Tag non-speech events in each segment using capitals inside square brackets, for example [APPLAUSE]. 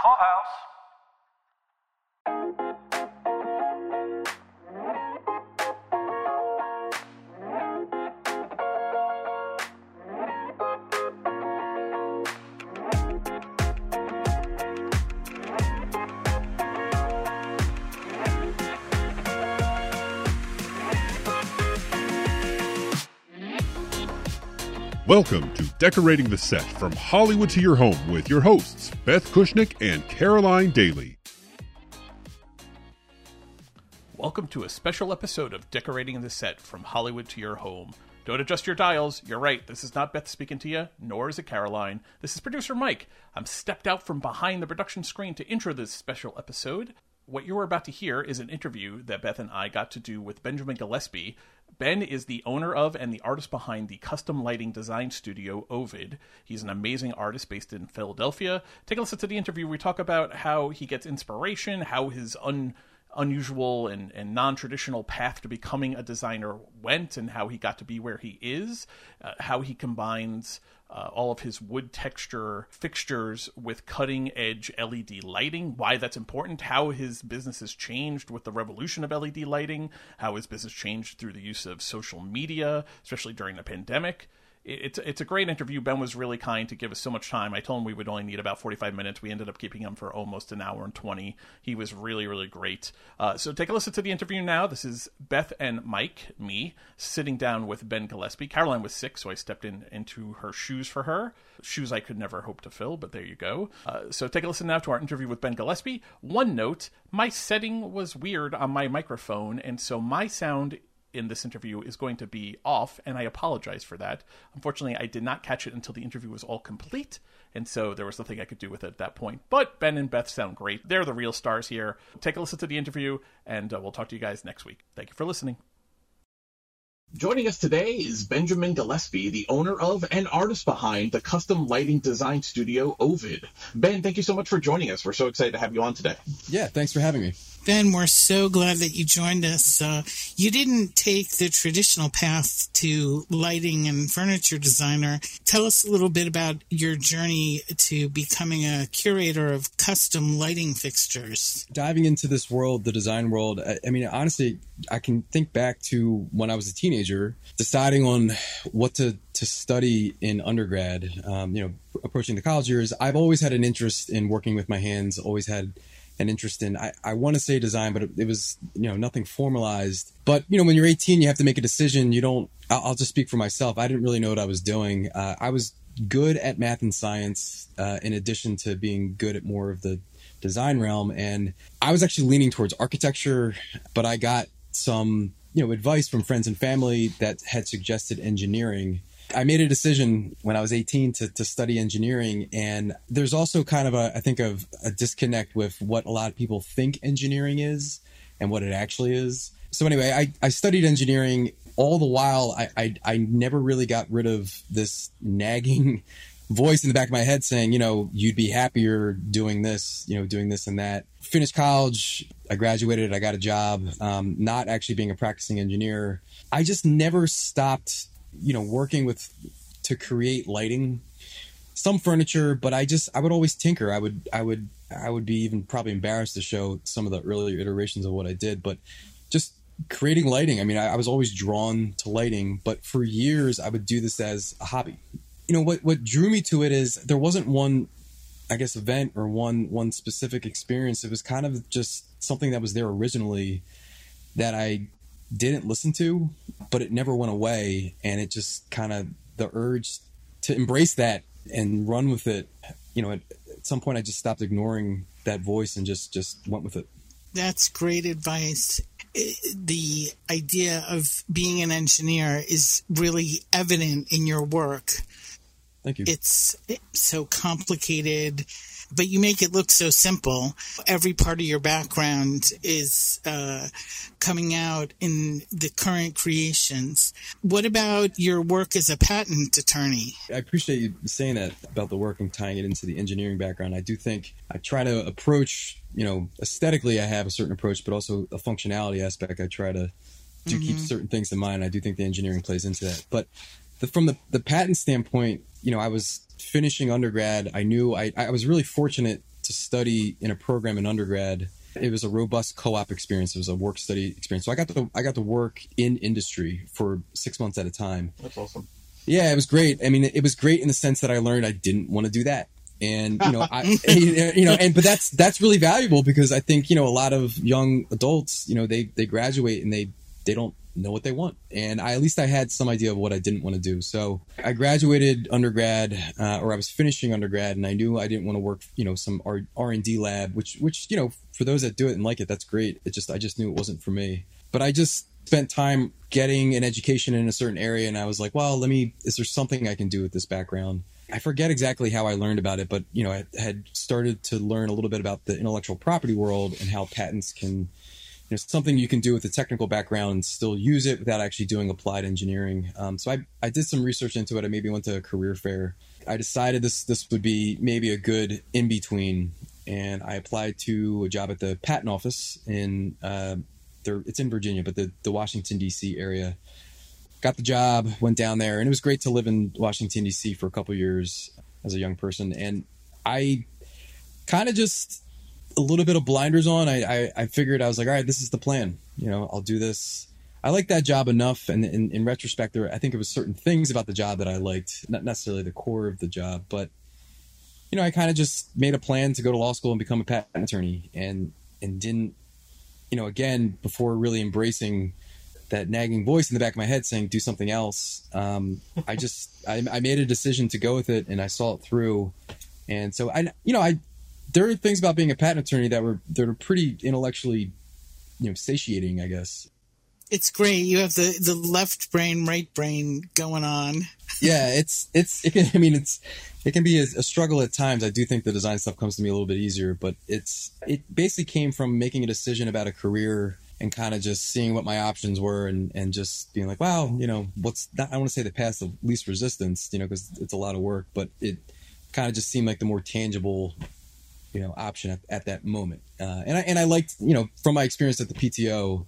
Clubhouse. Welcome to Decorating the Set from Hollywood to Your Home with your hosts, Beth Kushnick and Caroline Daly. Welcome to a special episode of Decorating the Set from Hollywood to Your Home. Don't adjust your dials. You're right. This is not Beth speaking to you, nor is it Caroline. This is producer Mike. I'm stepped out from behind the production screen to intro this special episode. What you're about to hear is an interview that Beth and I got to do with Benjamin Gillespie. Ben is the owner of and the artist behind the custom lighting design studio Ovuud. He's an amazing artist based in Philadelphia. Take a listen to the interview. We talk about how he gets inspiration, how his un unusual and, and non-traditional path to becoming a designer went and how he got to be where he is uh, how he combines uh, all of his wood texture fixtures with cutting edge led lighting why that's important how his business has changed with the revolution of led lighting how his business changed through the use of social media especially during the pandemic it's it's a great interview. Ben was really kind to give us so much time. I told him we would only need about 45 minutes. We ended up keeping him for almost an hour and 20. He was really really great. Uh, so take a listen to the interview now. This is Beth and Mike, me, sitting down with Ben Gillespie. Caroline was sick, so I stepped in into her shoes for her. Shoes I could never hope to fill, but there you go. Uh, so take a listen now to our interview with Ben Gillespie. One note: my setting was weird on my microphone, and so my sound in this interview is going to be off, and I apologize for that. Unfortunately, I did not catch it until the interview was all complete, and so there was nothing I could do with it at that point. But Ben and Beth sound great. They're the real stars here. Take a listen to the interview, and uh, we'll talk to you guys next week. Thank you for listening. Joining us today is Benjamin Gillespie, the owner of and artist behind the custom lighting design studio Ovuud. Ben, thank you so much for joining us. We're so excited to have you on today. Yeah, thanks for having me. Ben, we're so glad that you joined us. Uh, you didn't take the traditional path to lighting and furniture designer. Tell us a little bit about your journey to becoming a curator of custom lighting fixtures. Diving into this world, the design world, I, I mean, honestly, I can think back to when I was a teenager, deciding on what to, to study in undergrad, um, you know, approaching the college years. I've always had an interest in working with my hands, always had an interest in I, I want to say design, but it, it, was you know nothing formalized. But you know when you're 18, you have to make a decision. You don't. I'll, I'll just speak for myself. I didn't really know what I was doing. Uh, I was good at math and science, uh, in addition to being good at more of the design realm. And I was actually leaning towards architecture, but I got some you know advice from friends and family that had suggested engineering I made a decision when I was 18 to, to study engineering. And there's also kind of a, I think, of a disconnect with what a lot of people think engineering is and what it actually is. So anyway, I, I studied engineering all the while. I, I, I never really got rid of this nagging [LAUGHS] voice in the back of my head saying, you know, you'd be happier doing this, you know, doing this and that. Finished college. I graduated. I got a job, um, not actually being a practicing engineer. I just never stopped you know, working with to create lighting, some furniture, but I just I would always tinker. I would I would I would be even probably embarrassed to show some of the earlier iterations of what I did, but just creating lighting. I mean, I, I was always drawn to lighting, but for years I would do this as a hobby. You know what what drew me to it is there wasn't one I guess event or one one specific experience. It was kind of just something that was there originally that I didn't listen to, but it never went away. And it just kind of the urge to embrace that and run with it. You know, at, at some point, I just stopped ignoring that voice and just just went with it. That's great advice. The idea of being an engineer is really evident in your work. Thank you. It's so complicated but you make it look so simple. Every part of your background is uh, coming out in the current creations. What about your work as a patent attorney? I appreciate you saying that about the work and tying it into the engineering background. I do think I try to approach, you know, aesthetically, I have a certain approach, but also a functionality aspect. I try to do mm-hmm. keep certain things in mind. I do think the engineering plays into that. But the, from the, the patent standpoint, you know, I was finishing undergrad, I knew I, I was really fortunate to study in a program in undergrad. It was a robust co-op experience. It was a work study experience. So I got to I got to work in industry for six months at a time. That's awesome. Yeah, it was great. I mean, it was great in the sense that I learned I didn't want to do that and you know I, [LAUGHS] you know and but that's that's really valuable because i think you know a lot of young adults you know they they graduate and they they don't know what they want. And I, at least i had some idea of what i didn't want to do. So i graduated undergrad uh, or i was finishing undergrad and i knew i didn't want to work you know some R, r&d lab which which you know for those that do it and like it that's great. It just i just knew it wasn't for me. But i just spent time getting an education in a certain area and i was like well let me is there something i can do with this background? I forget exactly how I learned about it, but you know, I had started to learn a little bit about the intellectual property world and how patents can, know, something you can do with a technical background and still use it without actually doing applied engineering. Um, so I, I did some research into it. I maybe went to a career fair. I decided this this would be maybe a good in between, and I applied to a job at the patent office in. Uh, there, it's in Virginia, but the, the Washington D.C. area got the job, went down there, and it was great to live in Washington D.C. for a couple years as a young person. And I kind of just a little bit of blinders on. I, I, I figured I was like, all right, this is the plan. You know, I'll do this. I liked that job enough, and in, in retrospect, there I think it was certain things about the job that I liked, not necessarily the core of the job, but you know, I kind of just made a plan to go to law school and become a patent attorney, and and didn't, you know, again before really embracing that nagging voice in the back of my head saying do something else. Um, I just I, I, made a decision to go with it, and I saw it through. And so I, you know, I there are things about being a patent attorney that were that are pretty intellectually, you know, satiating. I guess it's great. You have the the left brain, right brain going on. yeah, it's it's it can. [LAUGHS] I mean, it's it can be a, a, struggle at times. I do think the design stuff comes to me a little bit easier, but it's it basically came from making a decision about a career and kind of just seeing what my options were and, and just being like, wow, you know, what's not, I want to say the path of least resistance, you know, because it's a lot of work, but it kind of just seemed like the more tangible, you know, option at, at that moment. Uh, and I, and I liked, you know, from my experience at the PTO,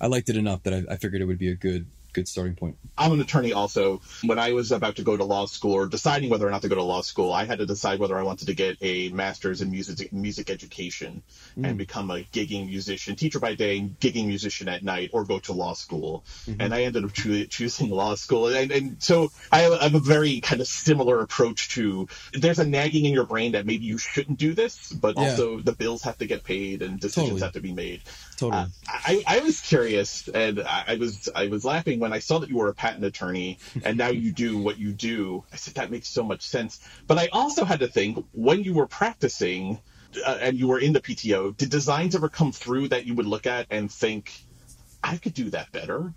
I liked it enough that I, I figured it would be a good good starting point. I'm an attorney also. When I was about to go to law school or deciding whether or not to go to law school, I had to decide whether I wanted to get a master's in music music education mm. and become a gigging musician, teacher by day, gigging musician at night, or go to law school. Mm-hmm. And I ended up cho- choosing law school. And, and so I have a very kind of similar approach to there's a nagging in your brain that maybe you shouldn't do this, but yeah. also the bills have to get paid and decisions totally. have to be made. Totally. Uh, I, I was curious and I was I was laughing when I saw that you were a patent attorney and now you do what you do, I said that makes so much sense. But I also had to think when you were practicing uh, and you were in the PTO, did designs ever come through that you would look at and think, I could do that better?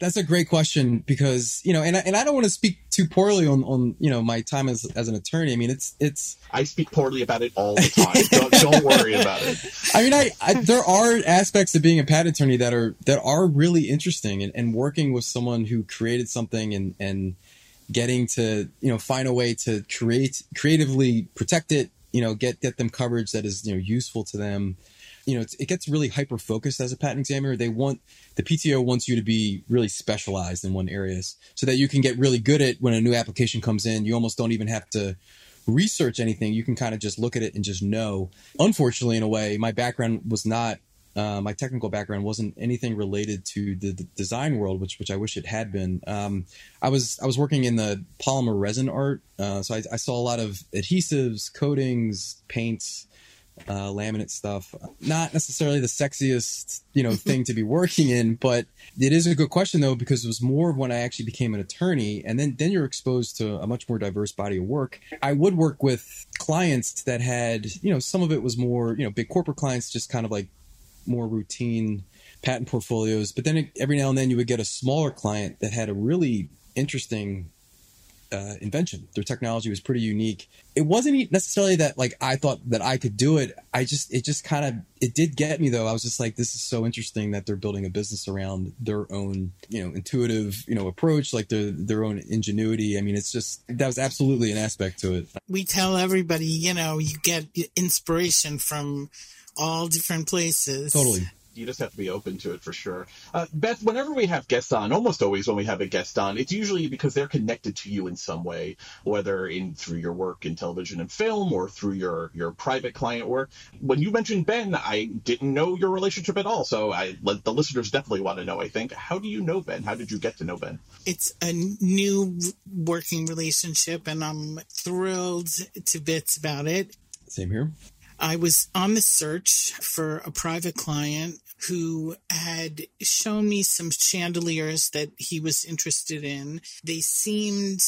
That's a great question because you know, and I, and I don't want to speak too poorly on on you know my time as as an attorney. I mean, it's it's. I speak poorly about it all the time. [LAUGHS] don't, don't, worry about it. I mean, I, I, there are aspects of being a patent attorney that are that are really interesting, and, and working with someone who created something and and getting to you know find a way to create creatively protect it. You know, get get them coverage that is you know useful to them you know, it gets really hyper focused as a patent examiner. They want the PTO wants you to be really specialized in one area so that you can get really good at when a new application comes in. You almost don't even have to research anything. You can kind of just look at it and just know. Unfortunately, in a way, my background was not. Uh, my technical background wasn't anything related to the, the, design world, which which I wish it had been. Um, I was I was working in the polymer resin art, uh, so I, I, saw a lot of adhesives, coatings, paints, uh, laminate stuff. Not necessarily the sexiest, you know, thing to be working in, but it is a good question though because it was more of when I actually became an attorney, and then then you're exposed to a much more diverse body of work. I would work with clients that had, you know, some of it was more, you know, big corporate clients, just kind of like more routine patent portfolios. But then every now and then you would get a smaller client that had a really interesting uh, invention. Their technology was pretty unique. It wasn't necessarily that like I thought that I could do it. I just it just kind of it did get me though. I was just like, this is so interesting that they're building a business around their own you know intuitive you know approach, like their their own ingenuity. I mean, it's just that was absolutely an aspect to it. We tell everybody, you know, you get inspiration from all different places. Totally you just have to be open to it for sure. Uh, Beth, whenever we have guests on, almost always when we have a guest on, it's usually because they're connected to you in some way, whether in through your work in television and film or through your your private client work. When you mentioned Ben, I didn't know your relationship at all, so I the listeners definitely want to know. I think, how do you know Ben? How did you get to know Ben? It's a new working relationship, and I'm thrilled to bits about it. Same here. I was on the search for a private client who had shown me some chandeliers that he was interested in. They seemed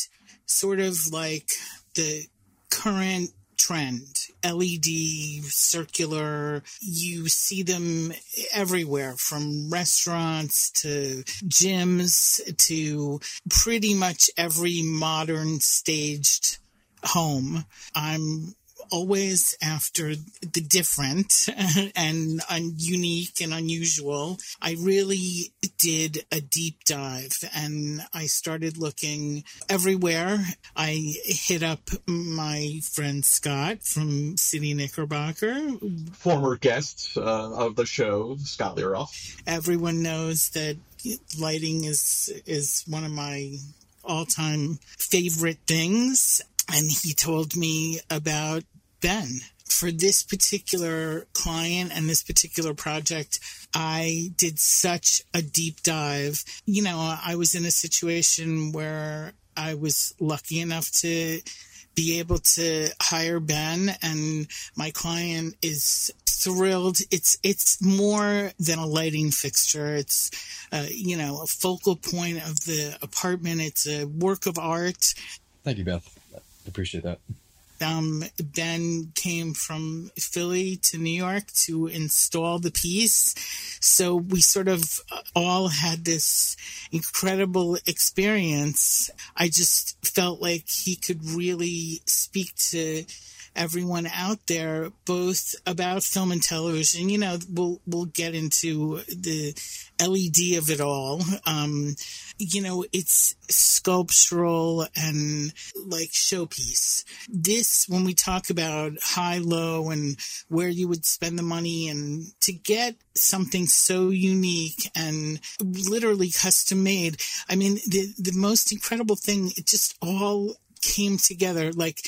sort of like the current trend LED, circular. You see them everywhere from restaurants to gyms to pretty much every modern staged home. I'm always after the different [LAUGHS] and un- unique and unusual. I really did a deep dive and I started looking everywhere. I hit up my friend Scott from City Knickerbocker, former guest uh, of the show, Scott Learoff. Everyone knows that lighting is is one of my all-time favorite things and he told me about Ben. For this particular client and this particular project, I did such a deep dive. You know, I was in a situation where I was lucky enough to be able to hire Ben and my client is thrilled. It's, it's more than a lighting fixture. It's, uh, you know, a focal point of the apartment. It's a work of art. Thank you, Beth. Appreciate that. Um, ben came from Philly to New York to install the piece. So we sort of all had this incredible experience. I just felt like he could really speak to everyone out there, both about film and television. You know, we'll we'll get into the LED of it all. Um, you know, it's sculptural and like showpiece. This, when we talk about high, low, and where you would spend the money, and to get something so unique and literally custom made. I mean, the the most incredible thing, it just all came together. Like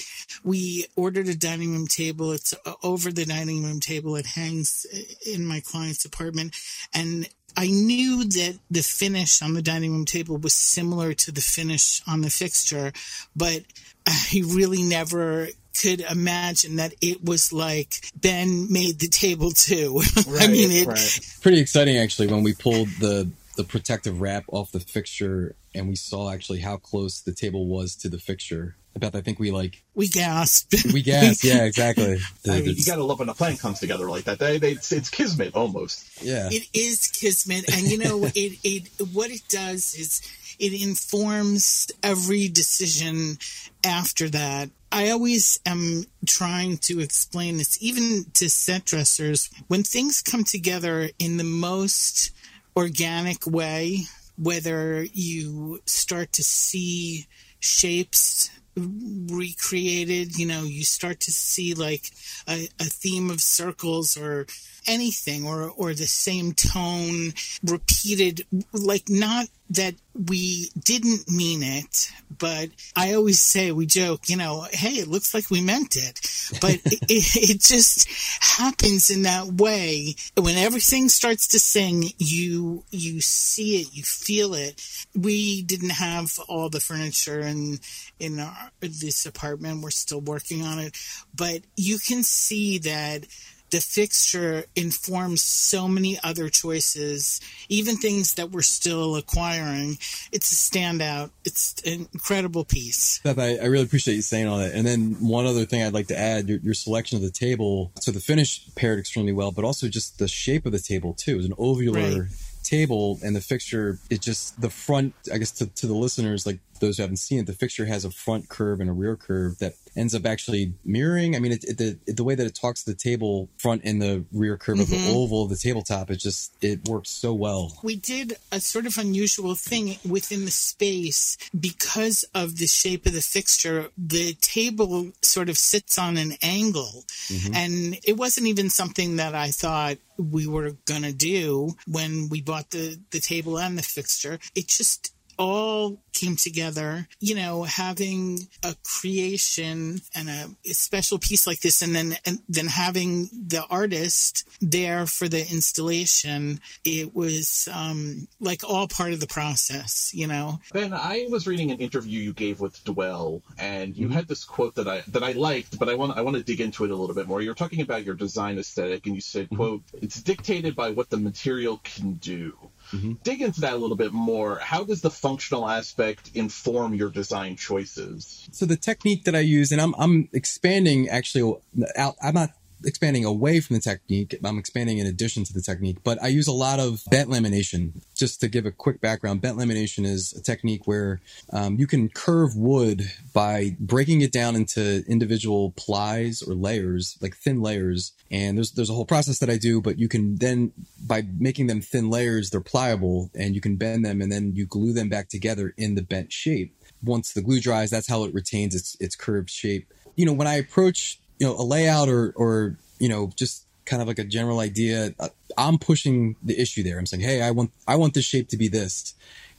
we ordered a dining room table. It's over the dining room table. It hangs in my client's apartment and I knew that the finish on the dining room table was similar to the finish on the fixture, but I really never could imagine that it was like Ben made the table too. [LAUGHS] Right, I mean, it, right. pretty exciting actually when we pulled the the protective wrap off the fixture and we saw actually how close the table was to the fixture. Beth, I think we like we gasped. We gasped. Yeah, exactly. The, [LAUGHS] I mean, you gotta love when a plan comes together like that. They, they, it's, it's kismet almost. Yeah, it is kismet, and you know, [LAUGHS] it it what it does is it informs every decision after that. I always am trying to explain this, even to set dressers, when things come together in the most organic way, whether you start to see shapes recreated, you know, you start to see like a, a theme of circles or anything or or the same tone repeated like not that we didn't mean it but i always say we joke you know hey it looks like we meant it. But [LAUGHS] it, it, just happens in that way. When everything starts to sing you you see it you feel it. We didn't have all the furniture in in our, this apartment. We're still working on it. But you can see that the fixture informs so many other choices, even things that we're still acquiring. It's a standout. It's an incredible piece. Beth, I, I really appreciate you saying all that. And then one other thing I'd like to add, your, your, selection of the table. So the finish paired extremely well, but also just the shape of the table too. It was an ovular right. table and the fixture, it just, the front, I guess to, to the listeners, like those who haven't seen it, the fixture has a front curve and a rear curve that ends up actually mirroring. I mean, it, it, the the way that it talks to the table front and the rear curve of the mm-hmm. oval of the tabletop, it just it works so well. We did a sort of unusual thing within the space because of the shape of the fixture. The table sort of sits on an angle, mm-hmm. and it wasn't even something that I thought we were going to do when we bought the, the table and the fixture. It just all came together, you know, having a creation and a, special piece like this and then and then having the artist there for the installation, it was um like all part of the process, you know. Ben, I was reading an interview you gave with Dwell, and you had this quote that I that I liked, but I want I want to dig into it a little bit more. You're talking about your design aesthetic, and you said, "quote It's dictated by what the material can do." Mm-hmm. Dig into that a little bit more. How does the functional aspect inform your design choices? So the technique that I use, and I'm I'm expanding actually out. I'm not expanding away from the technique. I'm expanding in addition to the technique, but I use a lot of bent lamination. Just to give a quick background, bent lamination is a technique where um, you can curve wood by breaking it down into individual plies or layers, like thin layers. And there's there's a whole process that I do, but you can then by making them thin layers, they're pliable, and you can bend them, and then you glue them back together in the bent shape. Once the glue dries, that's how it retains its its curved shape. You know, when I approach you know a layout or or you know just kind of like a general idea uh, i'm pushing the issue there. I'm saying hey i want i want this shape to be this.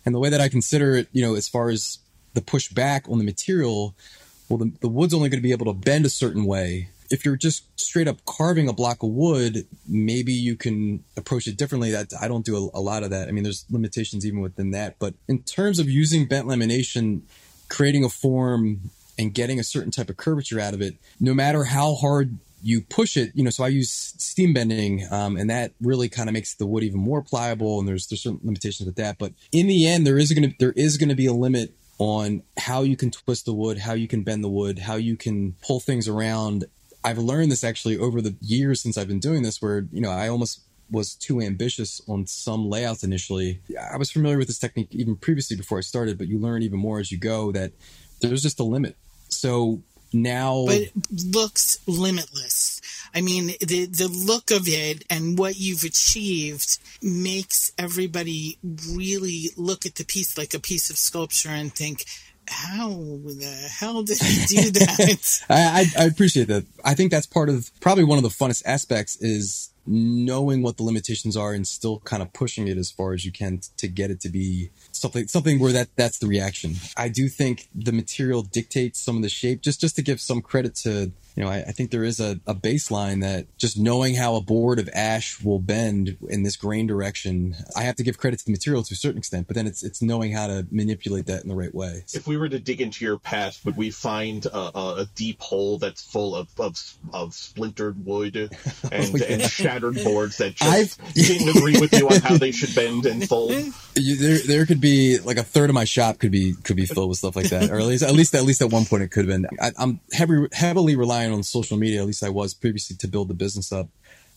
And the way that i consider it you know as far as the push back on the material well the, the wood's only going to be able to bend a certain way. If you're just straight up carving a block of wood maybe you can approach it differently. That i don't do a, a lot of that. I mean there's limitations even within that. But in terms of using bent lamination creating a form and getting a certain type of curvature out of it, no matter how hard you push it, you know, so I use steam bending, um, and that really kind of makes the wood even more pliable. And there's there's certain limitations with that, but in the end, there is to there is to be a limit on how you can twist the wood, how you can bend the wood, how you can pull things around. I've learned this actually over the years since I've been doing this, where you know I almost was too ambitious on some layouts initially. I was familiar with this technique even previously before I started, but you learn even more as you go that there's just a limit. So now, But it looks limitless. I mean, the the look of it and what you've achieved makes everybody really look at the piece like a piece of sculpture and think, how the hell did he do [LAUGHS] that? I, I, I appreciate that. I think that's part of probably one of the funnest aspects is knowing what the limitations are and still kind of pushing it as far as you can to get it to be something something where that that's the reaction. I do think the material dictates some of the shape. Just just to give some credit to you know, I, I think there is a, a baseline that just knowing how a board of ash will bend in this grain direction, I have to give credit to the material to a certain extent, but then it's it's knowing how to manipulate that in the right way. If we were to dig into your past, would we find a, a, a deep hole that's full of of, of splintered wood and, [LAUGHS] Oh, and shattered boards that just I've- [LAUGHS] didn't agree with you on how they should bend and fold? [LAUGHS] You, there, there could be like a third of my shop could be could be filled with stuff like that, or at least at least at least at one point it could have been. I, I'm heavy, heavily relying on social media. At least I was previously to build the business up.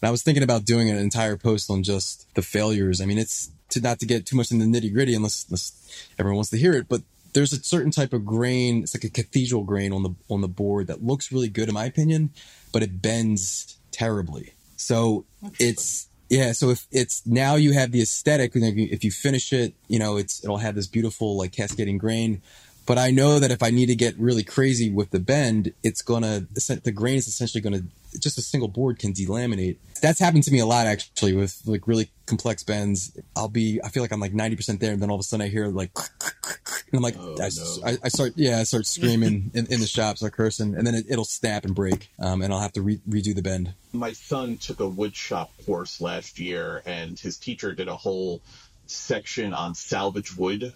And I was thinking about doing an entire post on just the failures. I mean, it's to not to get too much in the nitty gritty unless, unless everyone wants to hear it, but there's a certain type of grain. It's like a cathedral grain on the on the board that looks really good in my opinion, but it bends terribly. So it's yeah. So if it's now you have the aesthetic, and if you, if you finish it, you know it's it'll have this beautiful like cascading grain. But I know that if I need to get really crazy with the bend, it's gonna the grain is essentially gonna just a single board can delaminate. That's happened to me a lot actually with like really complex bends. I'll be I feel like I'm like ninety percent there, and then all of a sudden I hear like [LAUGHS] and I'm like Oh, I, no. I, I start yeah I start screaming [LAUGHS] in, in the shop, start cursing, and then it, it'll snap and break, um, and I'll have to re- redo the bend. my son took a wood shop course last year and his teacher did a whole section on salvage wood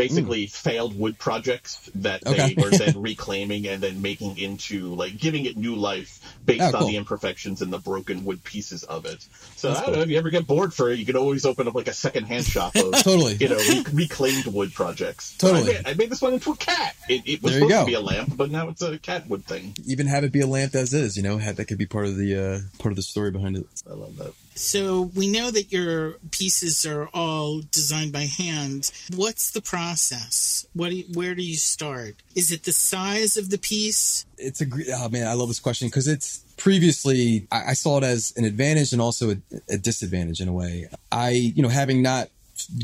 basically failed wood projects that they were then [LAUGHS] reclaiming and then making into like giving it new life based Oh, on the imperfections and the broken wood pieces of it. So That's i don't know if you ever get bored for it you can always open up like a secondhand shop of [LAUGHS] Totally. you know re- reclaimed wood projects. Totally. I made, I made this one into a cat. It, it was supposed go. to be a lamp but now it's a cat wood thing. Even have it be a lamp as is, you know, that could be part of the uh, part of the story behind it. i love that So we know that your pieces are all designed by hand. What's the process? What do you, where do you start? Is it the size of the piece? It's a oh man, I love this question because it's previously I, I, saw it as an advantage and also a, a disadvantage in a way. I you know having not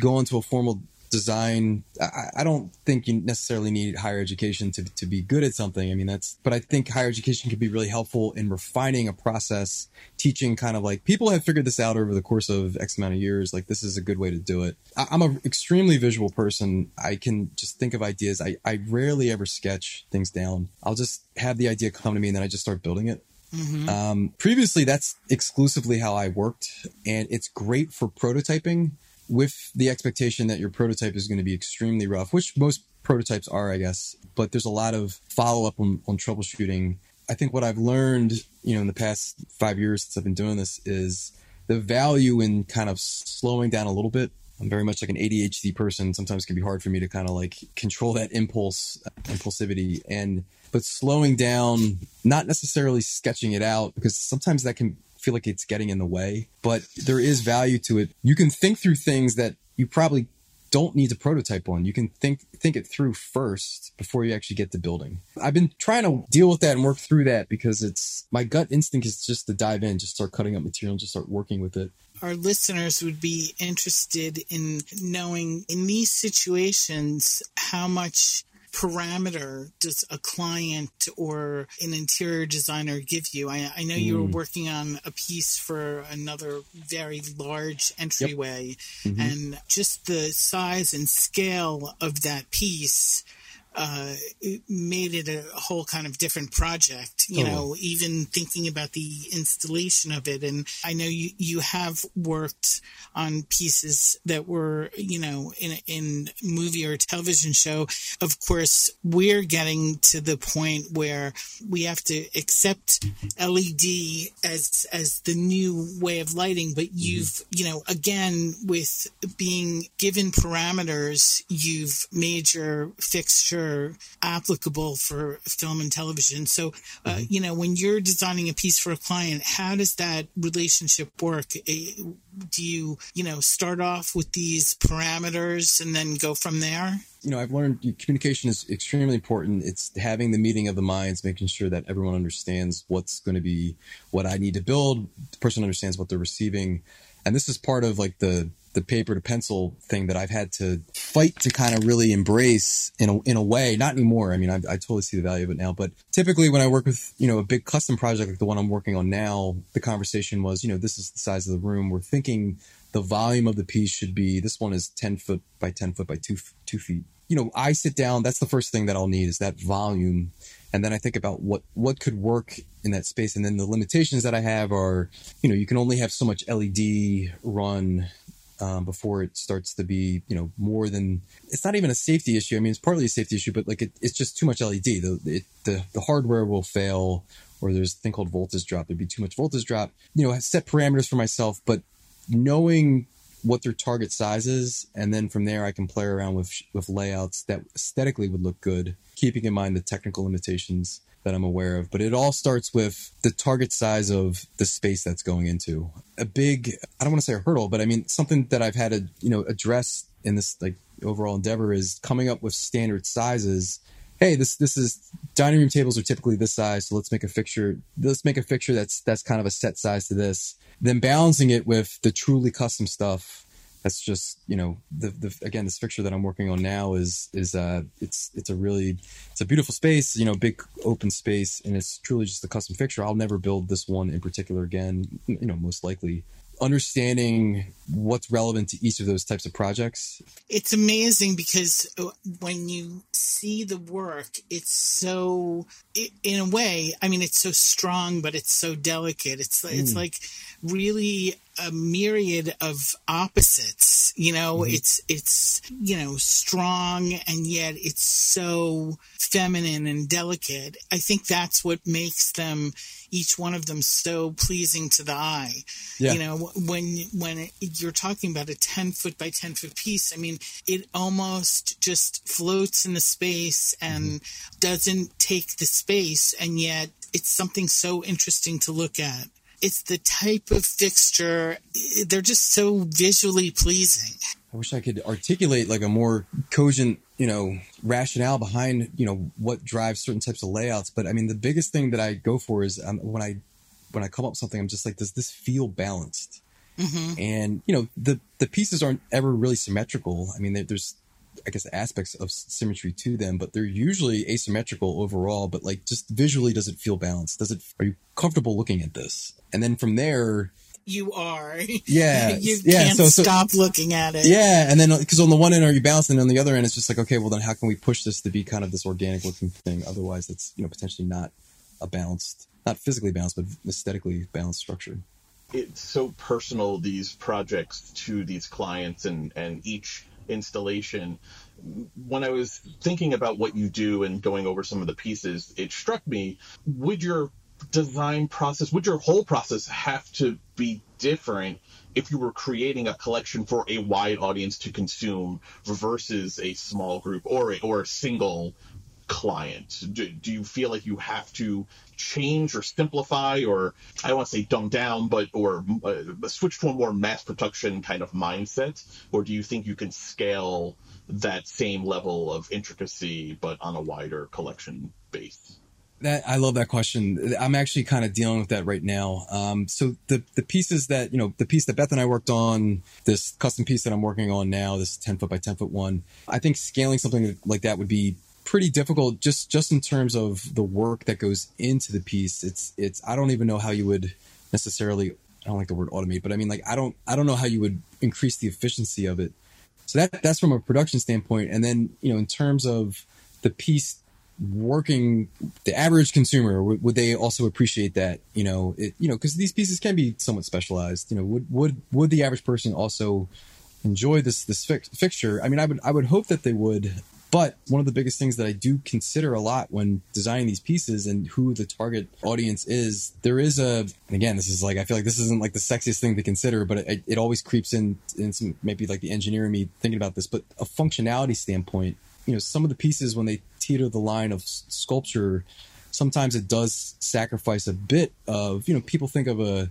gone to a formal design. I, I, don't think you necessarily need higher education to, to be good at something. I mean, that's, but I think higher education can be really helpful in refining a process, teaching kind of like people have figured this out over the course of X amount of years. Like, this is a good way to do it. I, am an extremely visual person. I can just think of ideas. I, I rarely ever sketch things down. I'll just have the idea come to me and then I just start building it. Mm-hmm. Um, previously, that's exclusively how I worked, and it's great for prototyping with the expectation that your prototype is going to be extremely rough, which most prototypes are, I guess. But there's a lot of follow up on, on troubleshooting. I think what I've learned, you know, in the past five years since I've been doing this is the value in kind of slowing down a little bit. I'm very much like an ADHD person. Sometimes it can be hard for me to kind of like control that impulse, impulsivity, and but slowing down, not necessarily sketching it out, because sometimes that can feel like it's getting in the way, but there is value to it. You can think through things that you probably don't need to prototype on. You can think think it through first before you actually get to building. I've been trying to deal with that and work through that because it's my gut instinct is just to dive in, just start cutting up material and just start working with it. Our listeners would be interested in knowing in these situations how much parameter does a client or an interior designer give you? I, I know mm. you were working on a piece for another very large entryway, yep. mm-hmm. and just the size and scale of that piece uh, made it a whole kind of different project, you know, even thinking about the installation of it. And I know you, you have worked on pieces that were, you know, in, in movie or television show. Of course, we're getting to the point where we have to accept LED as, as the new way of lighting. But mm-hmm. you've, mm-hmm. you know, again, with being given parameters, you've made your fixture are applicable for film and television. So, uh, mm-hmm. you know, when you're designing a piece for a client, how does that relationship work? Eh, do you, you know, start off with these parameters and then go from there? you know, I've learned communication is extremely important. It's having the meeting of the minds, making sure that everyone understands what's going to be what I need to build. The person understands what they're receiving, and this is part of like the the paper to pencil thing that I've had to fight to kind of really embrace in a, in a way. Not anymore. I mean, I, I totally see the value of it now. But typically, when I work with you know a big custom project like the one I'm working on now, the conversation was, you know, this is the size of the room. We're thinking the volume of the piece should be. This one is ten foot by ten foot by two two feet. You know, I sit down. That's the first thing that I'll need is that volume and then I think about what what could work in that space, and then the limitations that I have are, you know, you can only have so much LED run um, before it starts to be, you know, more than it's not even a safety issue. I mean, it's partly a safety issue, but like it, it's just too much LED. The, it, the the hardware will fail, or there's a thing called voltage drop. There'd be too much voltage drop. You know, I set parameters for myself, but knowing what their target size is, and then from there I can play around with with layouts that aesthetically would look good, keeping in mind the technical limitations that I'm aware of, but it all starts with the target size of the space that's going into. A big, I don't want to say a hurdle, but I mean something that I've had to, you know, address in this like overall endeavor is coming up with standard sizes. Hey, this this is dining room tables are typically this size, so let's make a fixture. Let's make a fixture that's that's kind of a set size to this. Then balancing it with the truly custom stuff that's just you know the the again this picture that I'm working on now is is uh it's it's a really it's a beautiful space you know big open space and it's truly just a custom fixture. I'll never build this one in particular again you know most likely understanding what's relevant to each of those types of projects. It's amazing because when you see the work, it's so, in a way, I mean, it's so strong, but it's so delicate. It's, mm. it's like really a myriad of opposites you know mm-hmm. it's it's you know strong and yet it's so feminine and delicate i think that's what makes them each one of them so pleasing to the eye yeah. you know when when you're talking about a 10 foot by 10 foot piece i mean it almost just floats in the space and mm-hmm. doesn't take the space and yet it's something so interesting to look at it's the type of fixture. They're just so visually pleasing. I wish I could articulate like a more cogent, you know, rationale behind, you know, what drives certain types of layouts. But I mean, the biggest thing that I go for is um, when I when I come up with something, I'm just like, does this feel balanced? Mm-hmm. And you know, the the pieces aren't ever really symmetrical. I mean, there's I guess aspects of symmetry to them, but they're usually asymmetrical overall. But like, just visually, does it feel balanced? Does it? Are you comfortable looking at this? And then from there, you are. Yeah, [LAUGHS] you yeah, can't so, so, stop looking at it. Yeah, and then uh, because on the one end are you balanced, and on the other end it's just like, okay, well then how can we push this to be kind of this organic looking thing? Otherwise, it's you know potentially not a balanced, not physically balanced, but aesthetically balanced structure. It's so personal these projects to these clients, and and each installation. When I was thinking about what you do and going over some of the pieces, it struck me: would your design process, would your whole process have to be different if you were creating a collection for a wide audience to consume versus a small group or a, or a single client? Do, do you feel like you have to change or simplify or I don't want to say dumb down, but or uh, switch to a more mass production kind of mindset? Or do you think you can scale that same level of intricacy but on a wider collection base? That I love that question. I'm actually kind of dealing with that right now. Um, so the the pieces that you know, the piece that Beth and I worked on, this custom piece that I'm working on now, this 10 foot by 10 foot one, I think scaling something like that would be pretty difficult just just in terms of the work that goes into the piece. It's it's I don't even know how you would necessarily I don't like the word automate, but I mean like I don't I don't know how you would increase the efficiency of it. So that that's from a production standpoint. And then you know in terms of the piece working the average consumer would, would they also appreciate that you know it you know because these pieces can be somewhat specialized you know would would would the average person also enjoy this this fix, fixture i mean i would i would hope that they would but one of the biggest things that I do consider a lot when designing these pieces and who the target audience is, there is a, again, this is like, I feel like this isn't like the sexiest thing to consider, but it, it always creeps in, in some, maybe like the engineer in me thinking about this, but a functionality standpoint, you know, some of the pieces when they teeter the line of sculpture, sometimes it does sacrifice a bit of, you know, people think of a,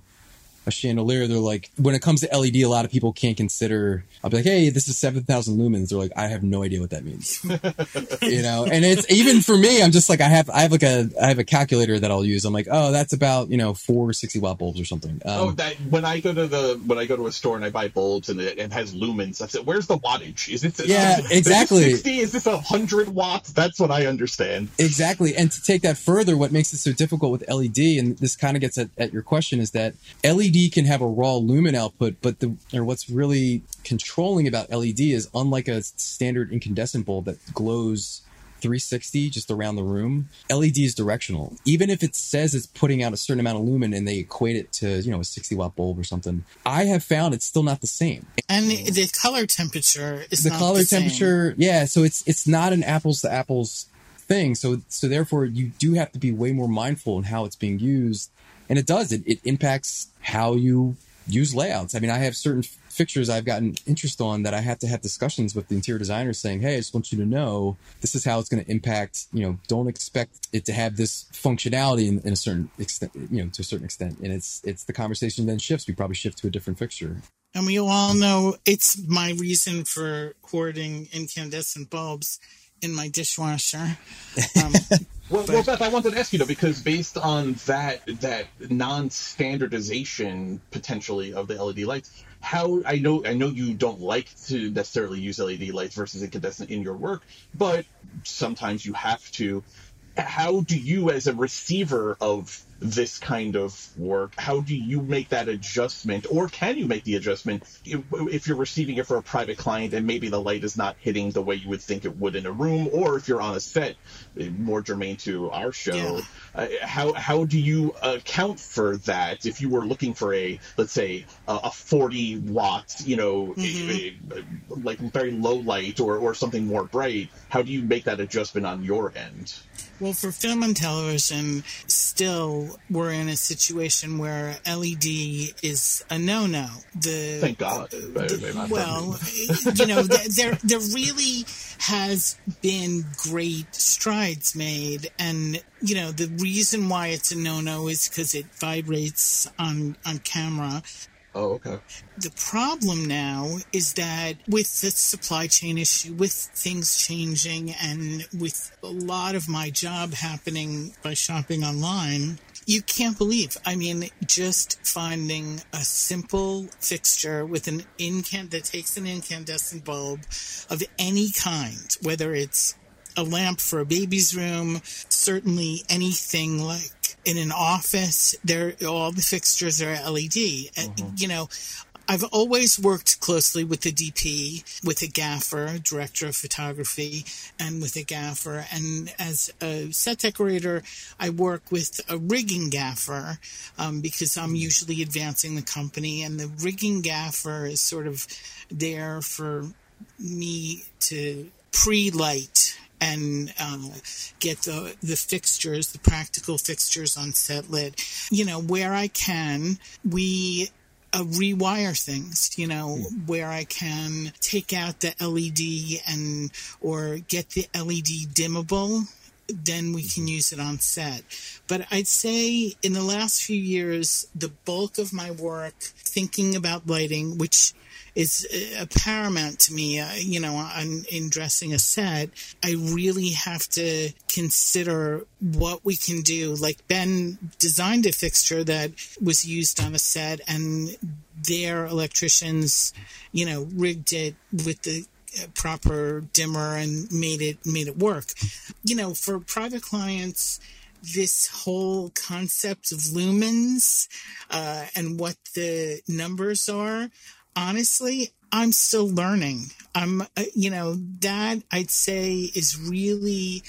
a chandelier, they're like, when it comes to LED, a lot of people can't consider. I'll be like, hey, this is 7,000 lumens. They're like, I have no idea what that means. [LAUGHS] you know, and it's even for me, I'm just like, I have, I have like a, I have a calculator that I'll use. I'm like, oh, that's about, you know, four 60 watt bulbs or something. Um, oh, that when I go to the, when I go to a store and I buy bulbs and it, it has lumens, I said, where's the wattage? Is it, yeah, is, exactly. Is 60? Is this a hundred watts? That's what I understand. Exactly. And to take that further, what makes it so difficult with LED, and this kind of gets at, at your question is that LED LED can have a raw lumen output, but the or what's really controlling about LED is unlike a standard incandescent bulb that glows 360 just around the room. LED is directional. Even if it says it's putting out a certain amount of lumen and they equate it to, you know, a 60 watt bulb or something, I have found it's still not the same. And the, color temperature is the color the temperature. Same. Yeah, so it's it's not an apples to apples thing. So so therefore you do have to be way more mindful in how it's being used and it does. It, it impacts how you use layouts. I mean, I have certain fixtures I've gotten interest on that I have to have discussions with the interior designers saying, Hey, I just want you to know this is how it's going to impact, you know, don't expect it to have this functionality in, in, a certain extent, you know, to a certain extent. And it's, it's the conversation then shifts. We probably shift to a different fixture. And we all know it's my reason for hoarding incandescent bulbs in my dishwasher. [LAUGHS] Um, well, but, well, Beth, I wanted to ask you though, because based on that that non-standardization potentially of the LED lights, how I know I know you don't like to necessarily use LED lights versus incandescent in your work, but sometimes you have to. How do you, as a receiver of this kind of work? How do you make that adjustment? Or can you make the adjustment if, if, you're receiving it for a private client and maybe the light is not hitting the way you would think it would in a room? Or if you're on a set more germane to our show yeah. uh, how how do you account for that? If you were looking for a let's say a, a 40 watt you know mm-hmm. a, a, like very low light or or something more bright how do you make that adjustment on your end well for film and television still we're in a situation where LED is a no-no. The Thank God. the- well, you know, [LAUGHS] there there really has been great strides made, and you know, the reason why it's a no-no is because it vibrates on on camera. Oh, okay. The problem now is that with the supply chain issue, with things changing, and with a lot of my job happening by shopping online, you can't believe. I mean, just finding a simple fixture with an incan that takes an incandescent bulb of any kind, whether it's a lamp for a baby's room, certainly anything like in an office, there all the fixtures are LED. And, uh, mm-hmm. you know, I've always worked closely with the DP, with a gaffer, director of photography, and with a gaffer. And as a set decorator, I work with a rigging gaffer um, because I'm mm-hmm. usually advancing the company, and the rigging gaffer is sort of there for me to pre-light and um, get the the fixtures, the practical fixtures on set lit. You know, where I can, we uh, rewire things. You know, where I can take out the LED and or get the LED dimmable. Then we can use it on set. But I'd say in the last few years, the bulk of my work thinking about lighting, which is uh, paramount to me. Uh, you know, on, in dressing a set, I really have to consider what we can do. Like Ben designed a fixture that was used on a set, and their electricians, you know, rigged it with the proper dimmer and made it made it work. You know, for private clients this whole concept of lumens uh, and what the numbers are honestly, I'm still learning. I'm, uh, you know, that I'd say is really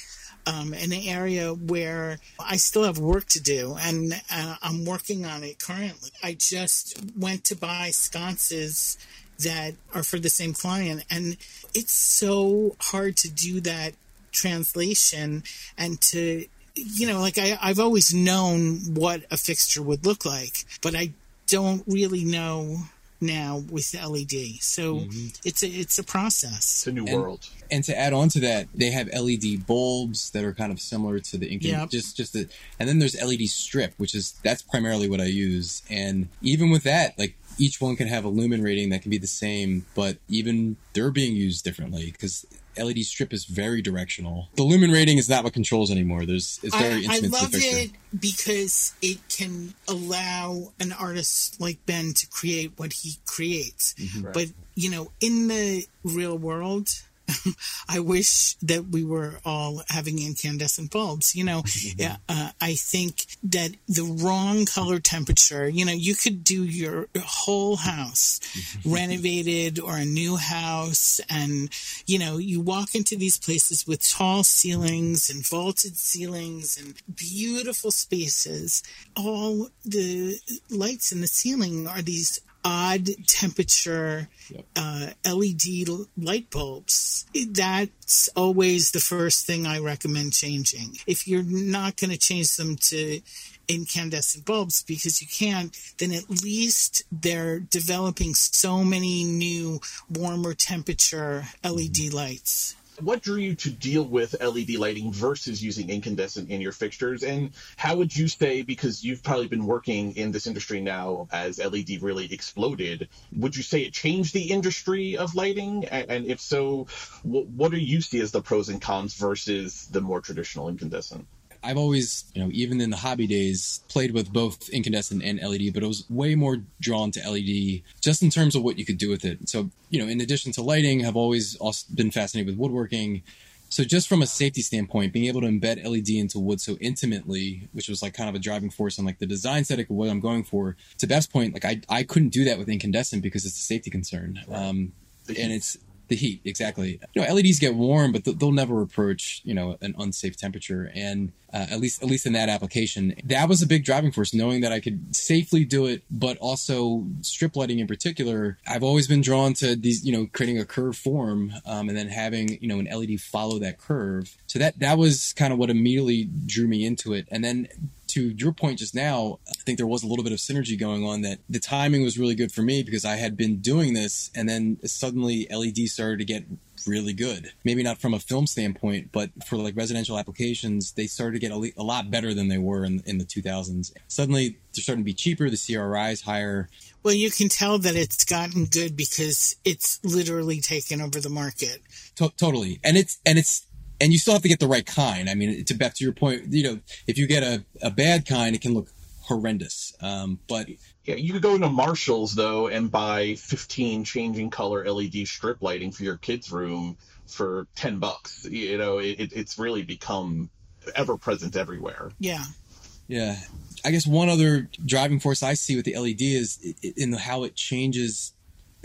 um, an area where I still have work to do, and uh, I'm working on it currently. I just went to buy sconces that are for the same client, and it's so hard to do that translation and to you know like I, i've always known what a fixture would look like but i don't really know now with LED. So mm-hmm. it's a it's a process. It's a new And- world. And to add on to that, they have LED bulbs that are kind of similar to the ink. Yep. Just just the, and then there's LED strip, which is that's primarily what I use. And even with that, like each one can have a lumen rating that can be the same, but even they're being used differently because LED strip is very directional. The lumen rating is not what controls anymore. There's it's very I, I intimate to love it because it can allow an artist like Ben to create what he creates. Mm-hmm. But you know, in the real world, [LAUGHS] I wish that we were all having incandescent bulbs. You know, Mm-hmm. yeah, uh, I think that the wrong color temperature. You know, you could do your whole house Mm-hmm. renovated or a new house, and you know, you walk into these places with tall ceilings and vaulted ceilings and beautiful spaces. All the lights in the ceiling are these odd temperature uh, LED light bulbs. That's always the first thing I recommend changing. If you're not going to change them to incandescent bulbs because you can't, then at least they're developing so many new warmer temperature LED lights. What drew you to deal with LED lighting versus using incandescent in your fixtures? And how would you say, because you've probably been working in this industry now as LED really exploded, would you say it changed the industry of lighting? And if so, what do you see as the pros and cons versus the more traditional incandescent? I've always, you know, even in the hobby days, played with both incandescent and LED, but it was way more drawn to LED just in terms of what you could do with it. So, you know, in addition to lighting, I've always also been fascinated with woodworking. So, just from a safety standpoint, being able to embed LED into wood so intimately, which was like kind of a driving force on like the design aesthetic of what I'm going for. To Beth's point, like I, I couldn't do that with incandescent because it's a safety concern. Um, and it's the heat exactly. You know leds get warm but th- they'll never approach you know an unsafe temperature. And uh, at least at least in that application. That was a big driving force knowing that i could safely do it but also strip lighting in particular. I've always been drawn to these you know creating a curve form um, and then having you know an led follow that curve. So that that was kind of what immediately drew me into it. And then to your point just now, I think there was a little bit of synergy going on that the timing was really good for me because I had been doing this and then suddenly LED started to get really good. Maybe not from a film standpoint, but for like residential applications, they started to get a, lot better than they were in, in the 2000s. Suddenly they're starting to be cheaper, the CRI is higher. Well, you can tell that it's gotten good because it's literally taken over the market. To- totally. And it's, and it's, and you still have to get the right kind. I mean, to back to your point, you know, if you get a, a bad kind, it can look horrendous. Um, but yeah, you could go into Marshalls though and buy 15 changing color LED strip lighting for your kids' room for 10 bucks. You know, it, it's really become ever present everywhere. Yeah. Yeah. I guess one other driving force I see with the LED is in how it changes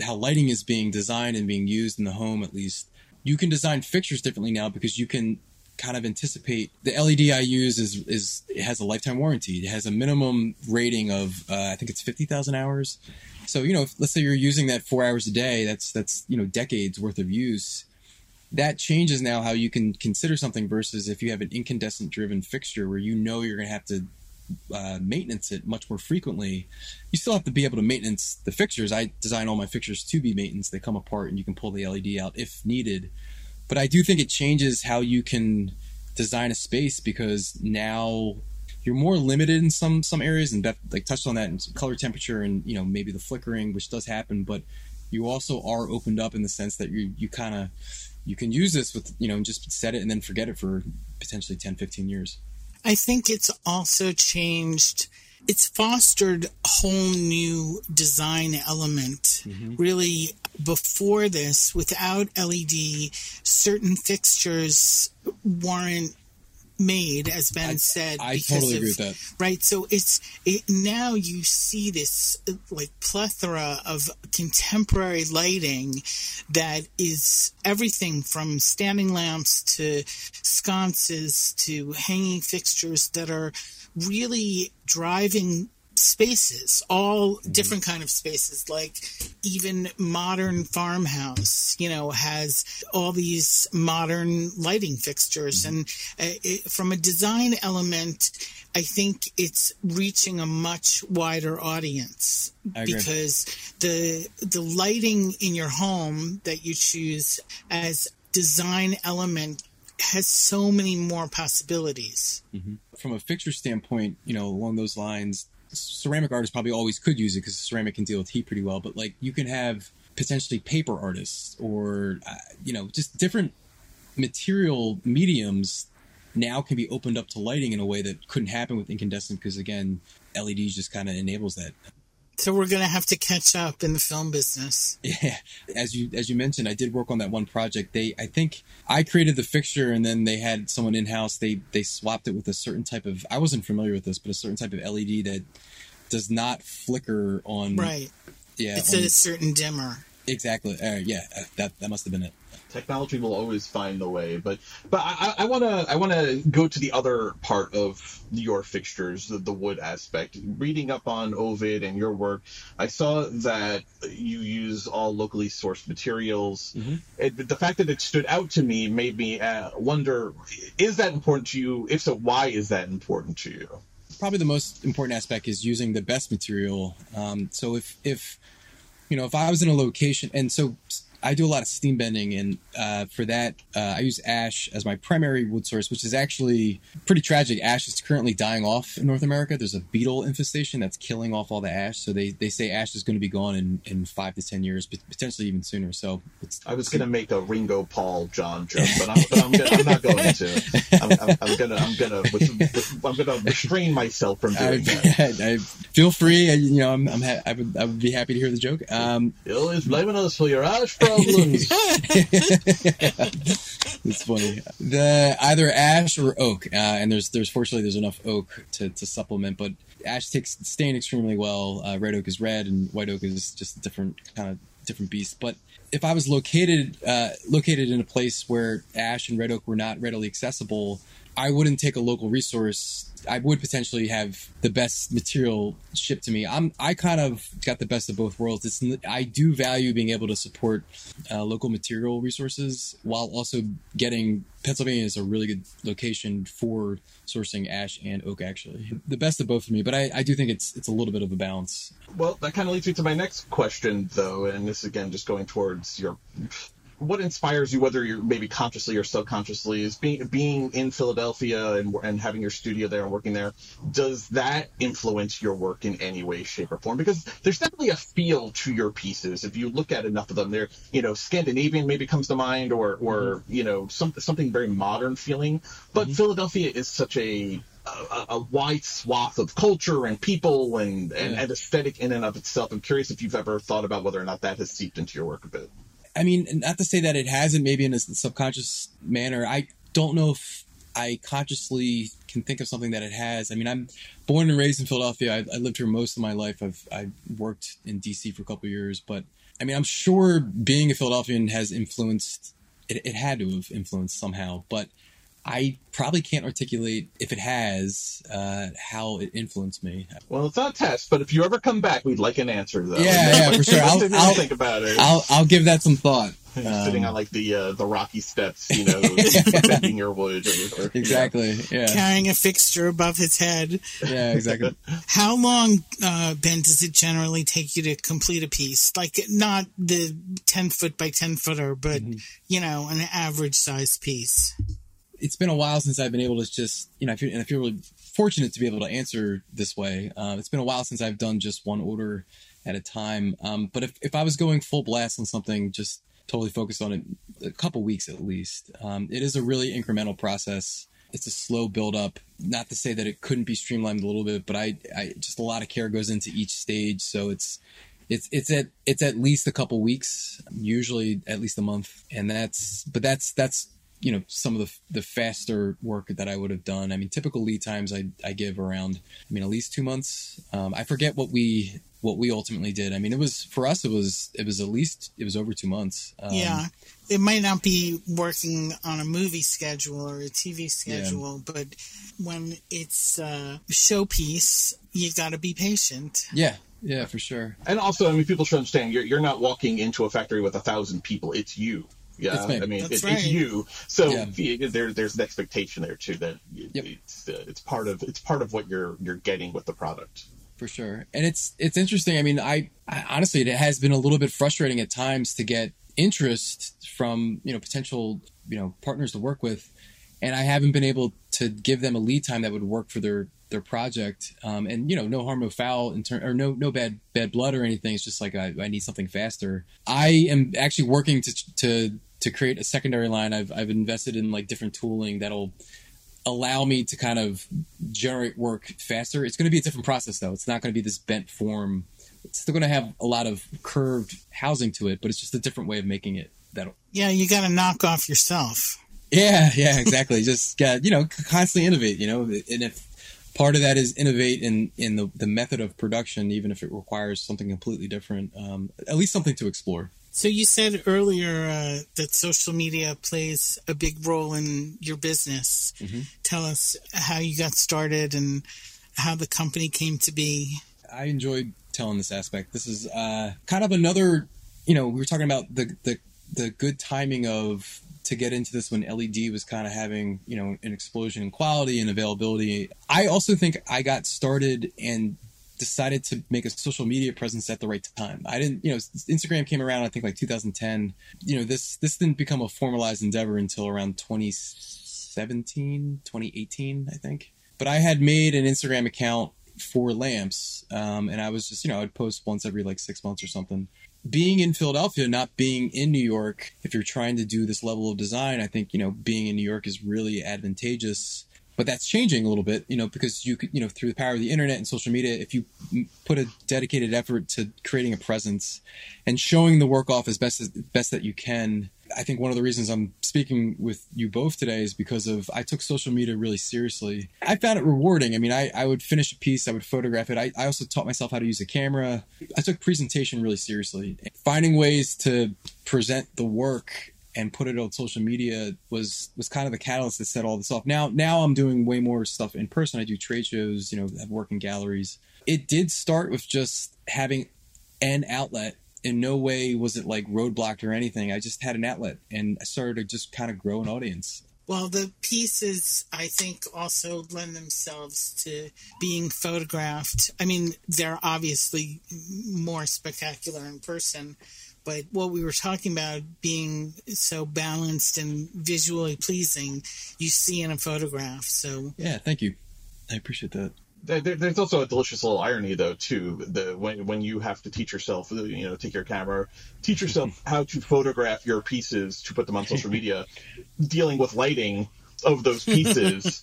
how lighting is being designed and being used in the home, at least. You can design fixtures differently now because you can kind of anticipate the LED I use is is it has a lifetime warranty. It has a minimum rating of uh, I think it's fifty thousand hours. So you know, if, let's say you're using that four hours a day, that's that's you know decades worth of use. That changes now how you can consider something versus if you have an incandescent driven fixture where you know you're going to have to uh, maintenance it much more frequently. You still have to be able to maintenance the fixtures. I design all my fixtures to be maintenance. They come apart and you can pull the LED out if needed but I do think it changes how you can design a space because now you're more limited in some some areas and Beth like touched on that in color temperature and you know maybe the flickering which does happen but you also are opened up in the sense that you you kind of you can use this with you know just set it and then forget it for potentially 10 15 years i think it's also changed it's fostered a whole new design element. Mm-hmm. Really, before this, without LED, certain fixtures weren't made, as Ben I, said. I totally of, agree with that. Right. So it's it, now you see this like plethora of contemporary lighting that is everything from standing lamps to sconces to hanging fixtures that are really driving spaces all mm-hmm. different kind of spaces like even modern farmhouse you know has all these modern lighting fixtures mm-hmm. and uh, it, from a design element i think it's reaching a much wider audience because the the lighting in your home that you choose as design element has so many more possibilities. Mm-hmm. From a fixture standpoint, you know, along those lines, ceramic artists probably always could use it because ceramic can deal with heat pretty well. But like, you can have potentially paper artists or uh, you know just different material mediums now can be opened up to lighting in a way that couldn't happen with incandescent because again LEDs just kind of enables that. So we're going to have to catch up in the film business. Yeah, as you as you mentioned, I did work on that one project. They, I think, I created the fixture, and then they had someone in house. They they swapped it with a certain type of. I wasn't familiar with this, but a certain type of LED that does not flicker on. Right. Yeah, it's on, a certain dimmer. Exactly. Uh, yeah, that that must have been it technology will always find a way. But but I want to I want to go to the other part of your fixtures, the, the wood aspect. Reading up on Ovuud and your work, I saw that you use all locally sourced materials. Mm-hmm. It, the fact that it stood out to me made me uh, wonder: is that important to you? If so, why is that important to you? Probably the most important aspect is using the best material. Um, so if if you know if I was in a location and so I do a lot of steam bending, and uh, for that, uh, I use ash as my primary wood source, which is actually pretty tragic. Ash is currently dying off in North America. There's a beetle infestation that's killing off all the ash. So they, they say ash is going to be gone in, in five to ten years, potentially even sooner. So I was going to make a Ringo Paul John joke, but I'm, but I'm, gonna, I'm not [LAUGHS] going to. I'm, I'm, I'm, gonna I'm gonna I'm gonna restrain myself from doing [LAUGHS] I, that. I, feel free. you know, I'm, I'm ha- I would I would be happy to hear the joke. Um, You're always blaming us for your ash problems. [LAUGHS] it's funny. The either ash or oak, uh, and there's there's fortunately there's enough oak to, to supplement, but ash takes stain extremely well. Uh, red oak is red, and white oak is just a different kind of different beast. But if I was located uh, located in a place where ash and red oak were not readily accessible, I wouldn't take a local resource. I would potentially have the best material shipped to me. I'm I kind of got the best of both worlds. It's I do value being able to support uh, local material resources while also getting Pennsylvania is a really good location for sourcing ash and oak. Actually, the best of both for me. But I, I do think it's it's a little bit of a balance. Well, that kind of leads me to my next question, though, and this again just going towards your what inspires you, whether you're maybe consciously or subconsciously, is being being in Philadelphia and and having your studio there and working there. Does that influence your work in any way, shape, or form? Because there's definitely a feel to your pieces. If you look at enough of them, they're you know Scandinavian maybe comes to mind, or or mm-hmm. you know some, something very modern feeling. But mm-hmm. Philadelphia is such a a, a, wide swath of culture and people and, and, and, aesthetic in and of itself. I'm curious if you've ever thought about whether or not that has seeped into your work a bit. I mean, not to say that it hasn't, maybe in a subconscious manner. I don't know if I consciously can think of something that it has. I mean, I'm born and raised in Philadelphia. I, I lived here most of my life. I've I worked in DC for a couple years, but I mean, I'm sure being a Philadelphian has influenced. It, it had to have influenced somehow, but I probably can't articulate if it has uh, how it influenced me. Well, it's not a test, but if you ever come back, we'd like an answer though. Yeah, yeah, for sure. [LAUGHS] I'll, I'll think about it. I'll I'll give that some thought. [LAUGHS] Um, sitting on like the uh, the rocky steps, you know, [LAUGHS] bending your wood. Or, or, exactly. Yeah. Carrying a fixture above his head. Yeah, exactly. How long, uh, Ben, does it generally take you to complete a piece? Like not the ten foot by ten footer, but mm-hmm. you know, an average size piece it's been a while since I've been able to just, you know, I feel, and I feel really fortunate to be able to answer this way. Uh, it's been a while since I've done just one order at a time. Um, but if, if I was going full blast on something, just totally focused on it, a couple weeks at least. Um, it is a really incremental process. It's a slow build up. Not to say that it couldn't be streamlined a little bit, but I, I just a lot of care goes into each stage. So it's, it's it's at it's at least a couple weeks, usually at least a month, and that's but that's that's you know some of the the faster work that I would have done. I mean, typical lead times I I give around I mean at least two months. Um, I forget what we what we ultimately did. I mean, it was for us. It was it was at least it was over two months. Um, yeah, it might not be working on a movie schedule or a TV schedule, yeah. but when it's a showpiece, you got to be patient. Yeah, yeah, for sure. And also, I mean, people should understand you're you're not walking into a factory with a thousand people. It's you. Yeah, I mean, it, right. it's you. So yeah. there, there's an expectation there too that yep. it's uh, it's part of it's part of what you're you're getting with the product. For sure, and it's it's interesting. I mean, I, I honestly, it has been a little bit frustrating at times to get interest from you know potential you know partners to work with, and I haven't been able to give them a lead time that would work for their their project. Um, and you know, no harm, no foul, in turn, or no no bad bad blood or anything. It's just like I, I need something faster. I am actually working to to to create a secondary line. I've I've invested in like different tooling that'll allow me to kind of generate work faster. It's going to be a different process though. It's not going to be this bent form. It's still going to have a lot of curved housing to it, but it's just a different way of making it. That'll yeah, you got to knock off yourself. Yeah, yeah, exactly. [LAUGHS] just got you know constantly innovate. You know, and if part of that is innovate in in the, the method of production, even if it requires something completely different. Um, at least something to explore. So you said earlier uh, that social media plays a big role in your business. Mm-hmm. Tell us how you got started and how the company came to be. I enjoyed telling this aspect. This is uh, kind of another. You know, we were talking about the the the good timing of to get into this when LED was kind of having, you know, an explosion in quality and availability. I also think I got started and decided to make a social media presence at the right time. I didn't, you know, Instagram came around I think like 2010. You know, this this didn't become a formalized endeavor until around 2017, 2018, I think. But I had made an Instagram account for lamps, um, and I was just, you know, I'd post once every like six months or something being in Philadelphia, not being in New York, if you're trying to do this level of design, I think, you know, being in New York is really advantageous. But that's changing a little bit, you know, because you could, you know, through the power of the internet and social media, if you put a dedicated effort to creating a presence and showing the work off as best as best that you can, I think one of the reasons I'm speaking with you both today is because of I took social media really seriously. I found it rewarding. I mean, I, I would finish a piece, I would photograph it. I, I also taught myself how to use a camera. I took presentation really seriously. Finding ways to present the work and put it on social media was was kind of the catalyst that set all this off. Now now I'm doing way more stuff in person. I do trade shows, you know, have work in galleries. It did start with just having an outlet. In no way was it like roadblocked or anything. I just had an outlet and I started to just kind of grow an audience. Well, the pieces, I think, also lend themselves to being photographed. I mean, they're obviously more spectacular in person, but what we were talking about being so balanced and visually pleasing, you see in a photograph. So, yeah, thank you. I appreciate that. There, there's also a delicious little irony though too the when when you have to teach yourself uh, you know take your camera teach yourself [LAUGHS] how to photograph your pieces to put them on social media dealing with lighting of those pieces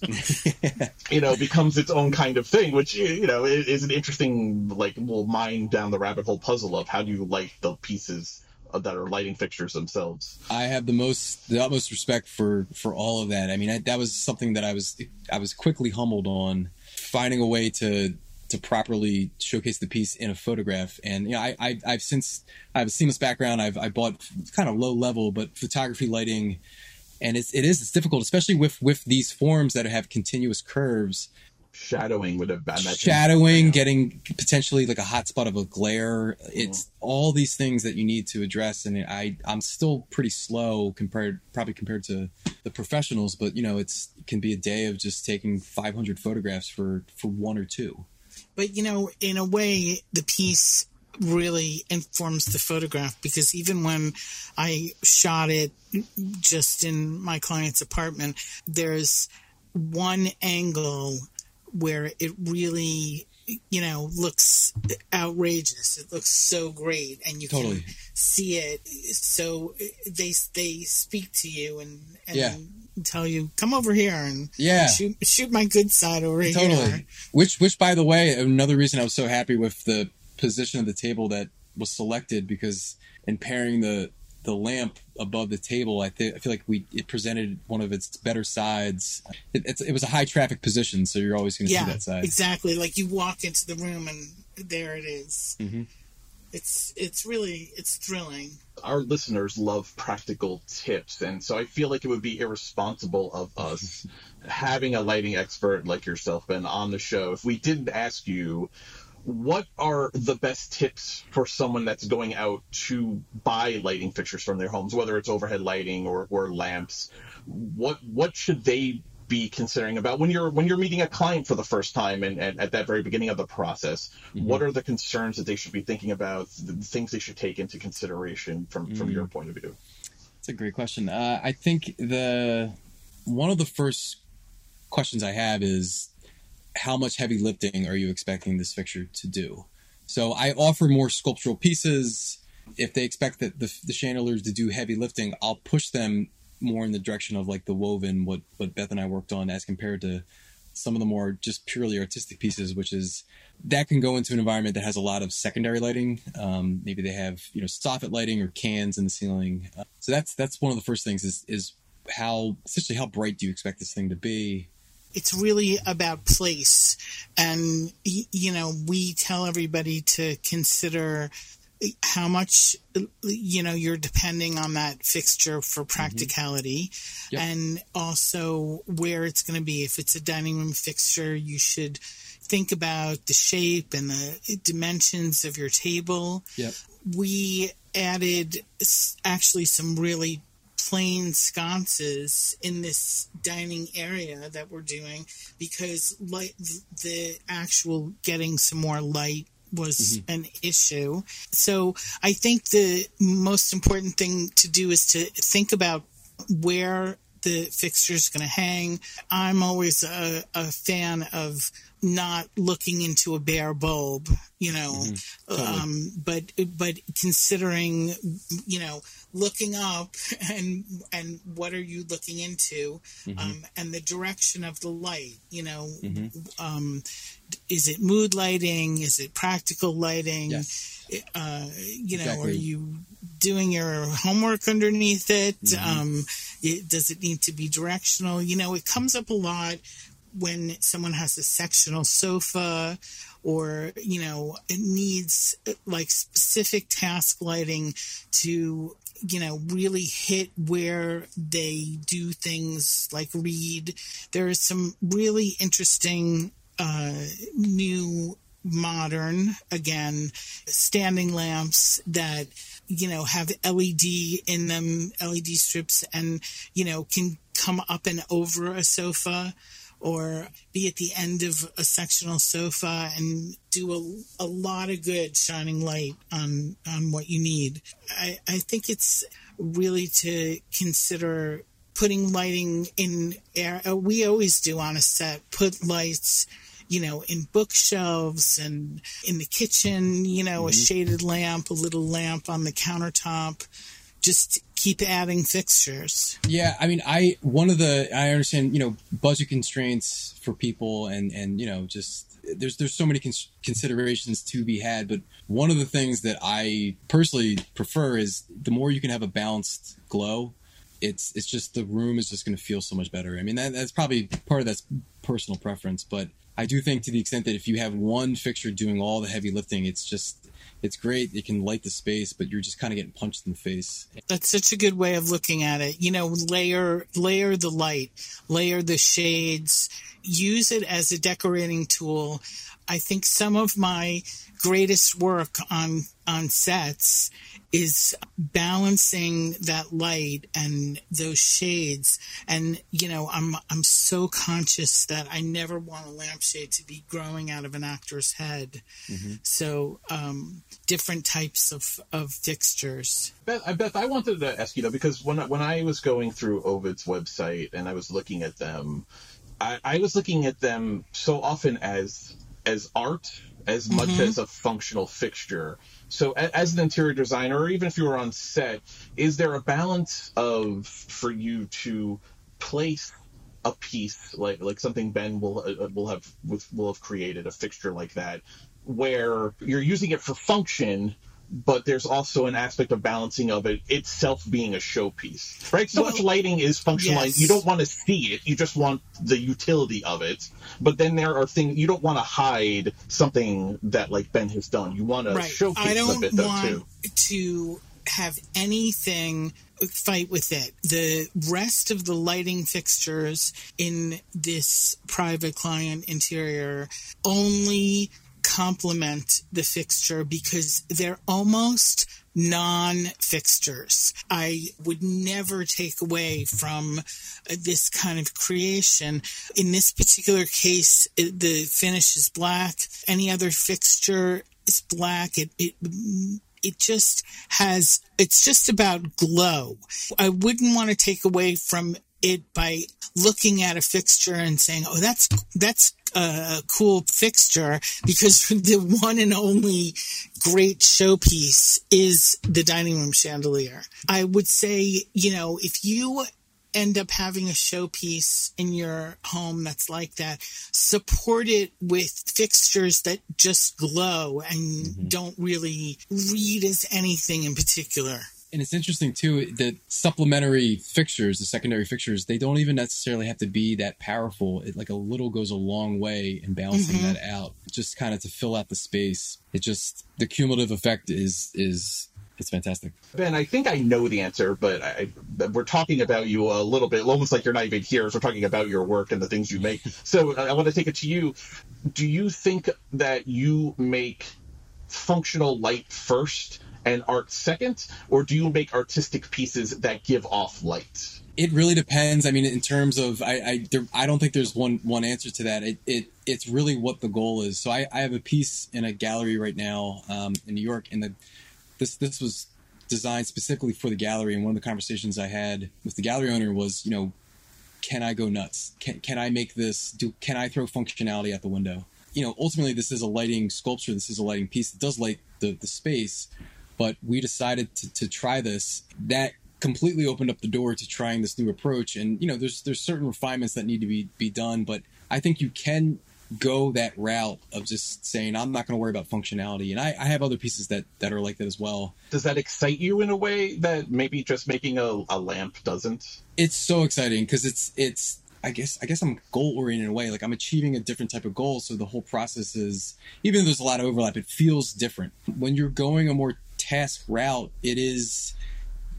[LAUGHS] you know becomes its own kind of thing which you know is an interesting like little mind down the rabbit hole puzzle of how do you light the pieces that are lighting fixtures themselves. I have the most, the utmost respect for for all of that. I mean, I, that was something that I was I was quickly humbled on finding a way to to properly showcase the piece in a photograph. And you know, I, I have since I have a seamless background. I've I bought kind of low level, but photography lighting, and it's it is it's difficult, especially with with these forms that have continuous curves shadowing would have been shadowing yeah. getting potentially like a hot spot of a glare it's mm. all these things that you need to address and i i'm still pretty slow compared probably compared to the professionals but you know it's it can be a day of just taking 500 photographs for for one or two but you know in a way the piece really informs the photograph because even when I shot it just in my client's apartment, there's one angle where it really you know looks outrageous it looks so great and you totally. can see it so they they speak to you and, and yeah. tell you come over here and yeah shoot, shoot my good side over totally. here which which by the way another reason i was so happy with the position of the table that was selected because in pairing the the lamp above the table, I think I feel like we it presented one of its better sides. It, it was a high traffic position, so you're always going to yeah, see that side. Exactly, like you walk into the room and there it is. Mm-hmm. It's it's really it's thrilling. Our listeners love practical tips, and so I feel like it would be irresponsible of us [LAUGHS] having a lighting expert like yourself Ben on the show if we didn't ask you what are the best tips for someone that's going out to buy lighting fixtures from their homes, whether it's overhead lighting or, or lamps? What what should they be considering about when you're when you're meeting a client for the first time and, and at that very beginning of the process? Mm-hmm. What are the concerns that they should be thinking about? The things they should take into consideration from mm-hmm. from your mm. point of view? That's a great question. Uh, I think the one of the first questions I have is how much heavy lifting are you expecting this fixture to do? So I offer more sculptural pieces. If they expect that the, the chandeliers to do heavy lifting, I'll push them more in the direction of like the woven, what, what Beth and I worked on as compared to some of the more just purely artistic pieces, which is that can go into an environment that has a lot of secondary lighting. Um, maybe they have you know soffit lighting or cans in the ceiling. Uh, so that's that's one of the first things is is how essentially how bright do you expect this thing to be? It's really about place. And, you know, we tell everybody to consider how much you know you're depending on that fixture for mm-hmm. practicality mm-hmm. yep. and also where it's going to be if it's a dining room fixture you should think about the shape and the dimensions of your table yep. we added actually some really plain sconces in this dining area that we're doing because light the actual getting some more light was mm-hmm. an issue. So I think the most important thing to do is to think about where the fixture is going to hang. I'm always a, a, fan of not looking into a bare bulb, you know, mm-hmm. totally. um, but but considering, you know, looking up [LAUGHS] and and what are you looking into mm-hmm. um, and the direction of the light you know mm-hmm. um, is it mood lighting is it practical lighting yes. uh, you know exactly. are you doing your homework underneath it? Mm-hmm. Um, it does it need to be directional you know it comes up a lot when someone has a sectional sofa or, you know, it needs like specific task lighting to you know, really hit where they do things like read. There are some really interesting uh, new modern again standing lamps that you know have led in them led strips and you know can come up and over a sofa or be at the end of a sectional sofa and do a, a lot of good shining light on on what you need i i think it's really to consider putting lighting in air we always do on a set put lights you know, in bookshelves and in the kitchen, you know, mm-hmm. a shaded lamp, a little lamp on the countertop. Just keep adding fixtures. Yeah, I mean, I one of the I understand, you know, budget constraints for people, and and you know, just there's there's so many cons- considerations to be had. But one of the things that I personally prefer is the more you can have a balanced glow, it's it's just the room is just going to feel so much better. I mean, that, that's probably part of that's personal preference, but I do think to the extent that if you have one fixture doing all the heavy lifting, it's just it's great. It can light the space, but you're just kind of getting punched in the face. That's such a good way of looking at it. You know, layer layer the light, layer the shades, use it as a decorating tool. I think some of my greatest work on on sets is balancing that light and those shades. And you know i'm i'm so conscious that i never want a lampshade to be growing out of an actor's head. Mm-hmm. so um, different types of of fixtures. Beth, beth i wanted to ask you though because when when i was going through Ovuud's website and i was looking at them I, I was looking at them so often as as art as much mm-hmm. as a functional fixture. So, as an interior designer, or even if you were on set, is there a balance of for you to place a piece like like something Ben will uh, will have will have created a fixture like that, where you're using it for function, but there's also an aspect of balancing of it itself being a showpiece, right? So well, much lighting is functional. Yes. You don't want to see it; you just want the utility of it. But then there are things you don't want to hide something that like Ben has done. You want to right. showcase I don't a bit want though, too. To have anything fight with it. The rest of the lighting fixtures in this private client interior only complement the fixture because they're almost non fixtures. I would never take away from this kind of creation. In this particular case, the finish is black. Any other fixture is black. It, it it just has it's just about glow i wouldn't want to take away from it by looking at a fixture and saying oh that's that's a cool fixture because [LAUGHS] the one and only great showpiece is the dining room chandelier. I would say, you know, if you end up having a showpiece in your home that's like that, support it with fixtures that just glow and mm-hmm. don't really read as anything in particular and it's interesting too that supplementary fixtures, the secondary fixtures, they don't even necessarily have to be that powerful. It like a little goes a long way in balancing mm-hmm. that out, just kind of to fill out the space. It just the cumulative effect is is it's fantastic. Ben, I think I know the answer, but I, we're talking about you a little bit, almost like you're not even here. So we're talking about your work and the things you make. so I want to take it to you. Do you think that you make functional light first and art second, or do you make artistic pieces that give off light? It really depends. I mean, in terms of, I I, there, I don't think there's one one answer to that. It, it it's really what the goal is. So I, I have a piece in a gallery right now um, in New York, and the this this was designed specifically for the gallery. And one of the conversations I had with the gallery owner was, you know, can I go nuts? Can can I make this? Do can I throw functionality out the window? You know, ultimately, this is a lighting sculpture. This is a lighting piece. It does light the the space, but we decided to, to try this. That completely opened up the door to trying this new approach. And you know, there's there's certain refinements that need to be be done, but I think you can go that route of just saying I'm not going to worry about functionality. And I, I, have other pieces that that are like that as well. Does that excite you in a way that maybe just making a, a lamp doesn't? It's so exciting because it's it's I guess I guess I'm goal oriented in a way. Like I'm achieving a different type of goal, so the whole process is even though there's a lot of overlap, it feels different. When you're going a more task route, it is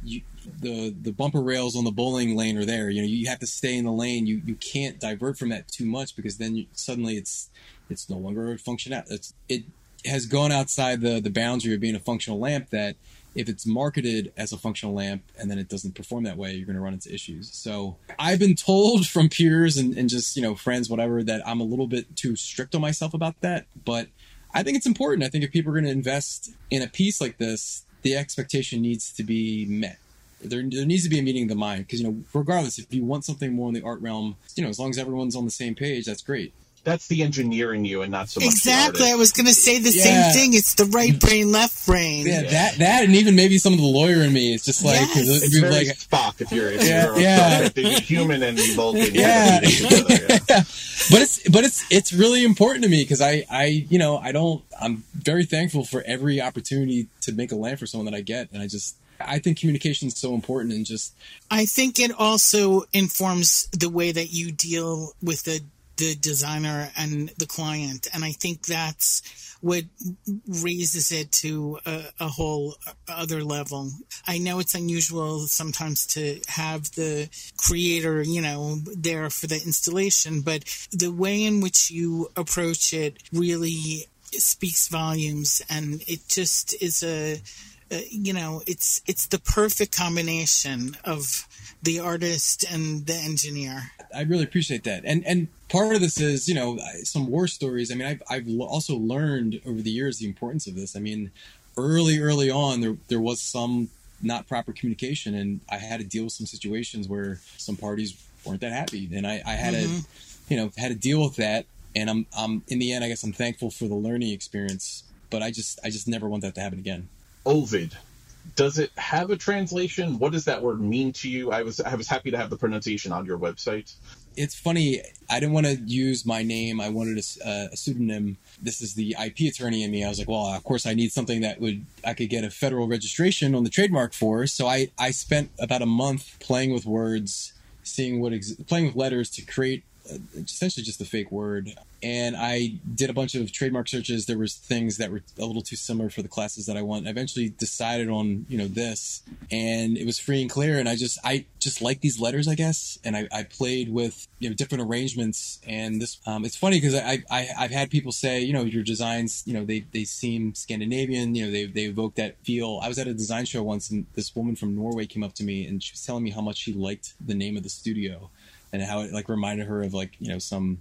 you, the the bumper rails on the bowling lane are there. You know, you have to stay in the lane. You you can't divert from that too much because then you, suddenly it's it's no longer a function. It's it has gone outside the the boundary of being a functional lamp that if it's marketed as a functional lamp and then it doesn't perform that way, you're going to run into issues. So I've been told from peers and, and just, you know, friends, whatever, that I'm a little bit too strict on myself about that. But I think it's important. I think if people are going to invest in a piece like this, the expectation needs to be met. There, there needs to be a meeting of the mind because, you know, regardless, if you want something more in the art realm, you know, as long as everyone's on the same page, that's great that's the engineer in you and not so much exactly i was going to say the yeah. same thing it's the right mm-hmm. brain left brain yeah, yeah, that that and even maybe some of the lawyer in me it's just like yes. it's, it's very like spock if you're, if yeah, you're yeah. Perfect, human and Vulcan [LAUGHS] yeah. yeah [LAUGHS] but it's but it's it's really important to me because i i you know i don't i'm very thankful for every opportunity to make a lamp for someone that i get and i just I think communication is so important and just I think it also informs the way that you deal with the the designer and the client. And I think that's what raises it to a, a, whole other level. I know it's unusual sometimes to have the creator, you know, there for the installation, but the way in which you approach it really speaks volumes and it just is a, a you know, it's, it's the perfect combination of the artist and the engineer. I really appreciate that. And, and part of this is you know some war stories. I mean i've, I've also learned over the years the importance of this. I mean early early on there, there was some not proper communication and i had to deal with some situations where some parties weren't that happy. And i, I had mm-hmm. to you know had to deal with that. And I'm, I'm in the end i guess i'm thankful for the learning experience but i just i just never want that to happen again. Ovuud does it have a translation? What does that word mean to you? I was i was happy to have the pronunciation on your website it's funny. I didn't want to use my name. I wanted a, a, pseudonym. This is the IP attorney in me. I was like, well, of course, I need something that would I could get a federal registration on the trademark for. So I I spent about a month playing with words, seeing what ex- playing with letters to create essentially just a fake word and I did a bunch of trademark searches. There was things that were a little too similar for the classes that I want. I eventually decided on you know this, and it was free and clear. And I just I just like these letters, I guess. And I, I played with you know different arrangements. And this um, it's funny because I, I I've had people say you know your designs you know they they seem Scandinavian. You know they they evoke that feel. I was at a design show once, and this woman from Norway came up to me and she was telling me how much she liked the name of the studio and how it like reminded her of like you know some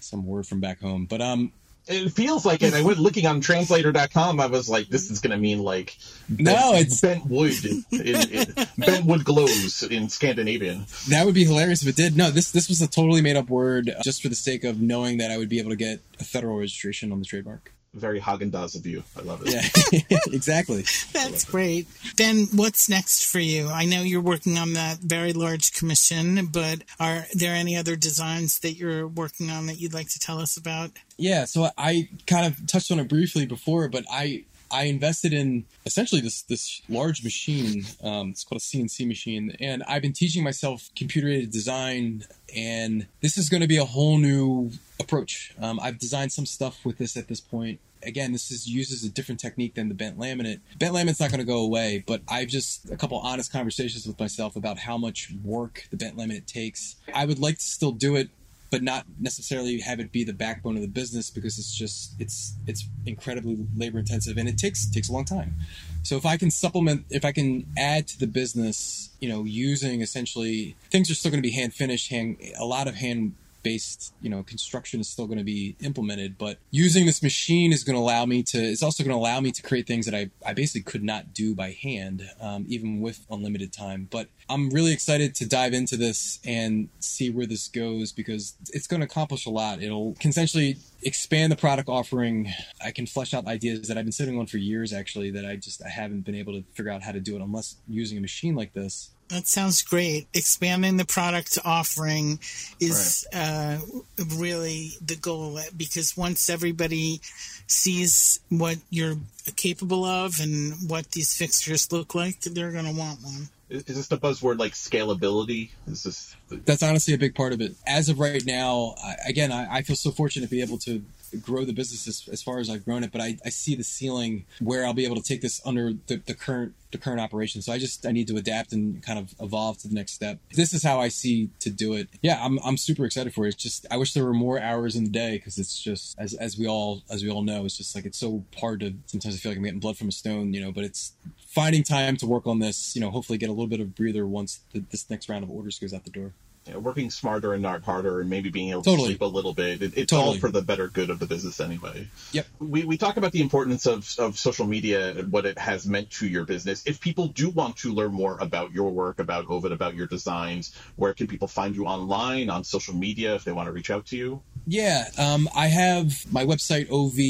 some word from back home. But um, it feels like it. I went looking on translator.com. I was like, this is going to mean like no, it's bent wood. in, in, bent wood glows in Scandinavian. That would be hilarious if it did. No, this this was a totally made up word just for the sake of knowing that I would be able to get a federal registration on the trademark very Haagen Dazs of you. I love it. Yeah, [LAUGHS] [LAUGHS] exactly. That's great. Ben, what's next for you? I know you're working on that very large commission, but are there any other designs that you're working on that you'd like to tell us about? Yeah, so I kind of touched on it briefly before, but I I invested in essentially this this large machine. Um, it's called a CNC machine, and I've been teaching myself computer aided design, and this is going to be a whole new approach. Um, I've designed some stuff with this at this point. Again, this is uses a different technique than the bent laminate. Bent laminate's not going to go away, but I've just a couple honest conversations with myself about how much work the bent laminate takes. I would like to still do it but not necessarily have it be the backbone of the business because it's just it's it's incredibly labor intensive and it takes takes a long time. So if I can supplement, if I can add to the business, you know, using essentially things are still going to be hand finished, hand a lot of hand based, you know, construction is still going to be implemented. But using this machine is going to allow me to, it's also going to allow me to create things that I, I basically could not do by hand, um, even with unlimited time. But I'm really excited to dive into this and see where this goes because it's going to accomplish a lot. It'll essentially expand the product offering. I can flesh out ideas that I've been sitting on for years, actually, that I just I haven't been able to figure out how to do it unless using a machine like this. That sounds great. Expanding the product offering is right. uh, really the goal because once everybody sees what you're capable of and what these fixtures look like, they're going to want one Is, is this the buzzword like scalability? Is this the... That's honestly a big part of it. As of right now, I, again, I, I, feel so fortunate to be able to grow the business as, as far as I've grown it, but I, I, see the ceiling where I'll be able to take this under the, the current the current operation. So I just I need to adapt and kind of evolve to the next step. This is how I see to do it. Yeah, I'm I'm super excited for it. It's just I wish there were more hours in the day because it's just as as we all as we all know, it's just like it's so hard to sometimes I feel like I'm getting blood from a stone, you know. But it's finding time to work on this. You know, hopefully get a little bit of breather once the, this next round of orders goes out the door you know, working smarter and not harder and maybe being able to sleep a little bit. It, it's totally. all for the better good of the business anyway. Yep. We, we talk about the importance of, of social media and what it has meant to your business. If people do want to learn more about your work, about Ovuud, about your designs, where can people find you online, on social media, if they want to reach out to you? Yeah, um, I have my website, ovuud.com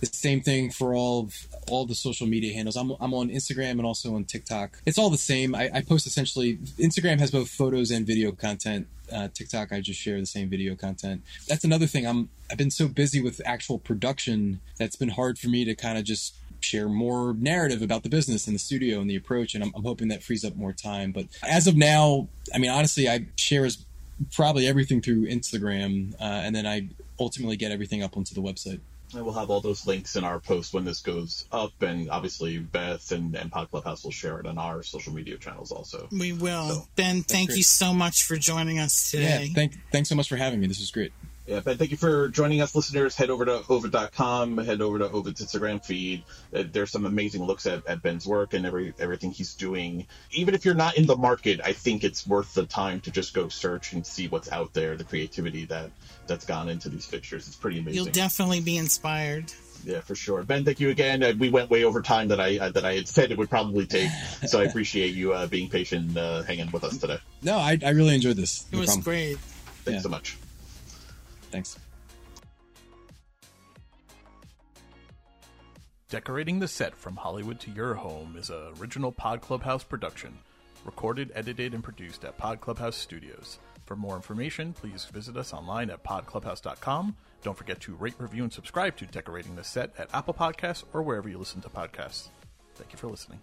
the same thing for all of all the social media handles. I'm, I'm on Instagram and also on TikTok. It's all the same. I, I post essentially. Instagram has both photos and video content. Uh, TikTok, I just share the same video content. That's another thing. I'm I've been so busy with actual production that's been hard for me to kind of just share more narrative about the business and the studio and the approach. And I'm, I'm hoping that frees up more time. But as of now, I mean, honestly, I share as probably everything through Instagram, uh, and then I ultimately get everything up onto the website. And we'll have all those links in our post when this goes up, and obviously Beth and, and Pod Clubhouse will share it on our social media channels also. We will. So, ben, thank great. you so much for joining us today. Yeah, thank, thanks so much for having me. This was great. Yeah, Ben, thank you for joining us, listeners. Head over to Ovuud.com, head over to Ovuud's Instagram feed. Uh, there's some amazing looks at, at Ben's work and every everything he's doing. Even if you're not in the market, I think it's worth the time to just go search and see what's out there, the creativity that that's gone into these fixtures. It's pretty amazing. You'll definitely be inspired. Yeah, for sure. Ben, thank you again. Uh, we went way over time that I uh, that I had said it would probably take, so I [LAUGHS] appreciate you uh, being patient, uh, hanging with us today. No, I, I really enjoyed this. No it was problem. great. Thanks yeah. so much. Thanks. Decorating the Set from Hollywood to Your Home is a original Pod Clubhouse production, recorded, edited, and produced at Pod Clubhouse Studios. For more information, please visit us online at podclubhouse.com. Don't forget to rate, review, and subscribe to Decorating the Set at Apple Podcasts or wherever you listen to podcasts. Thank you for listening.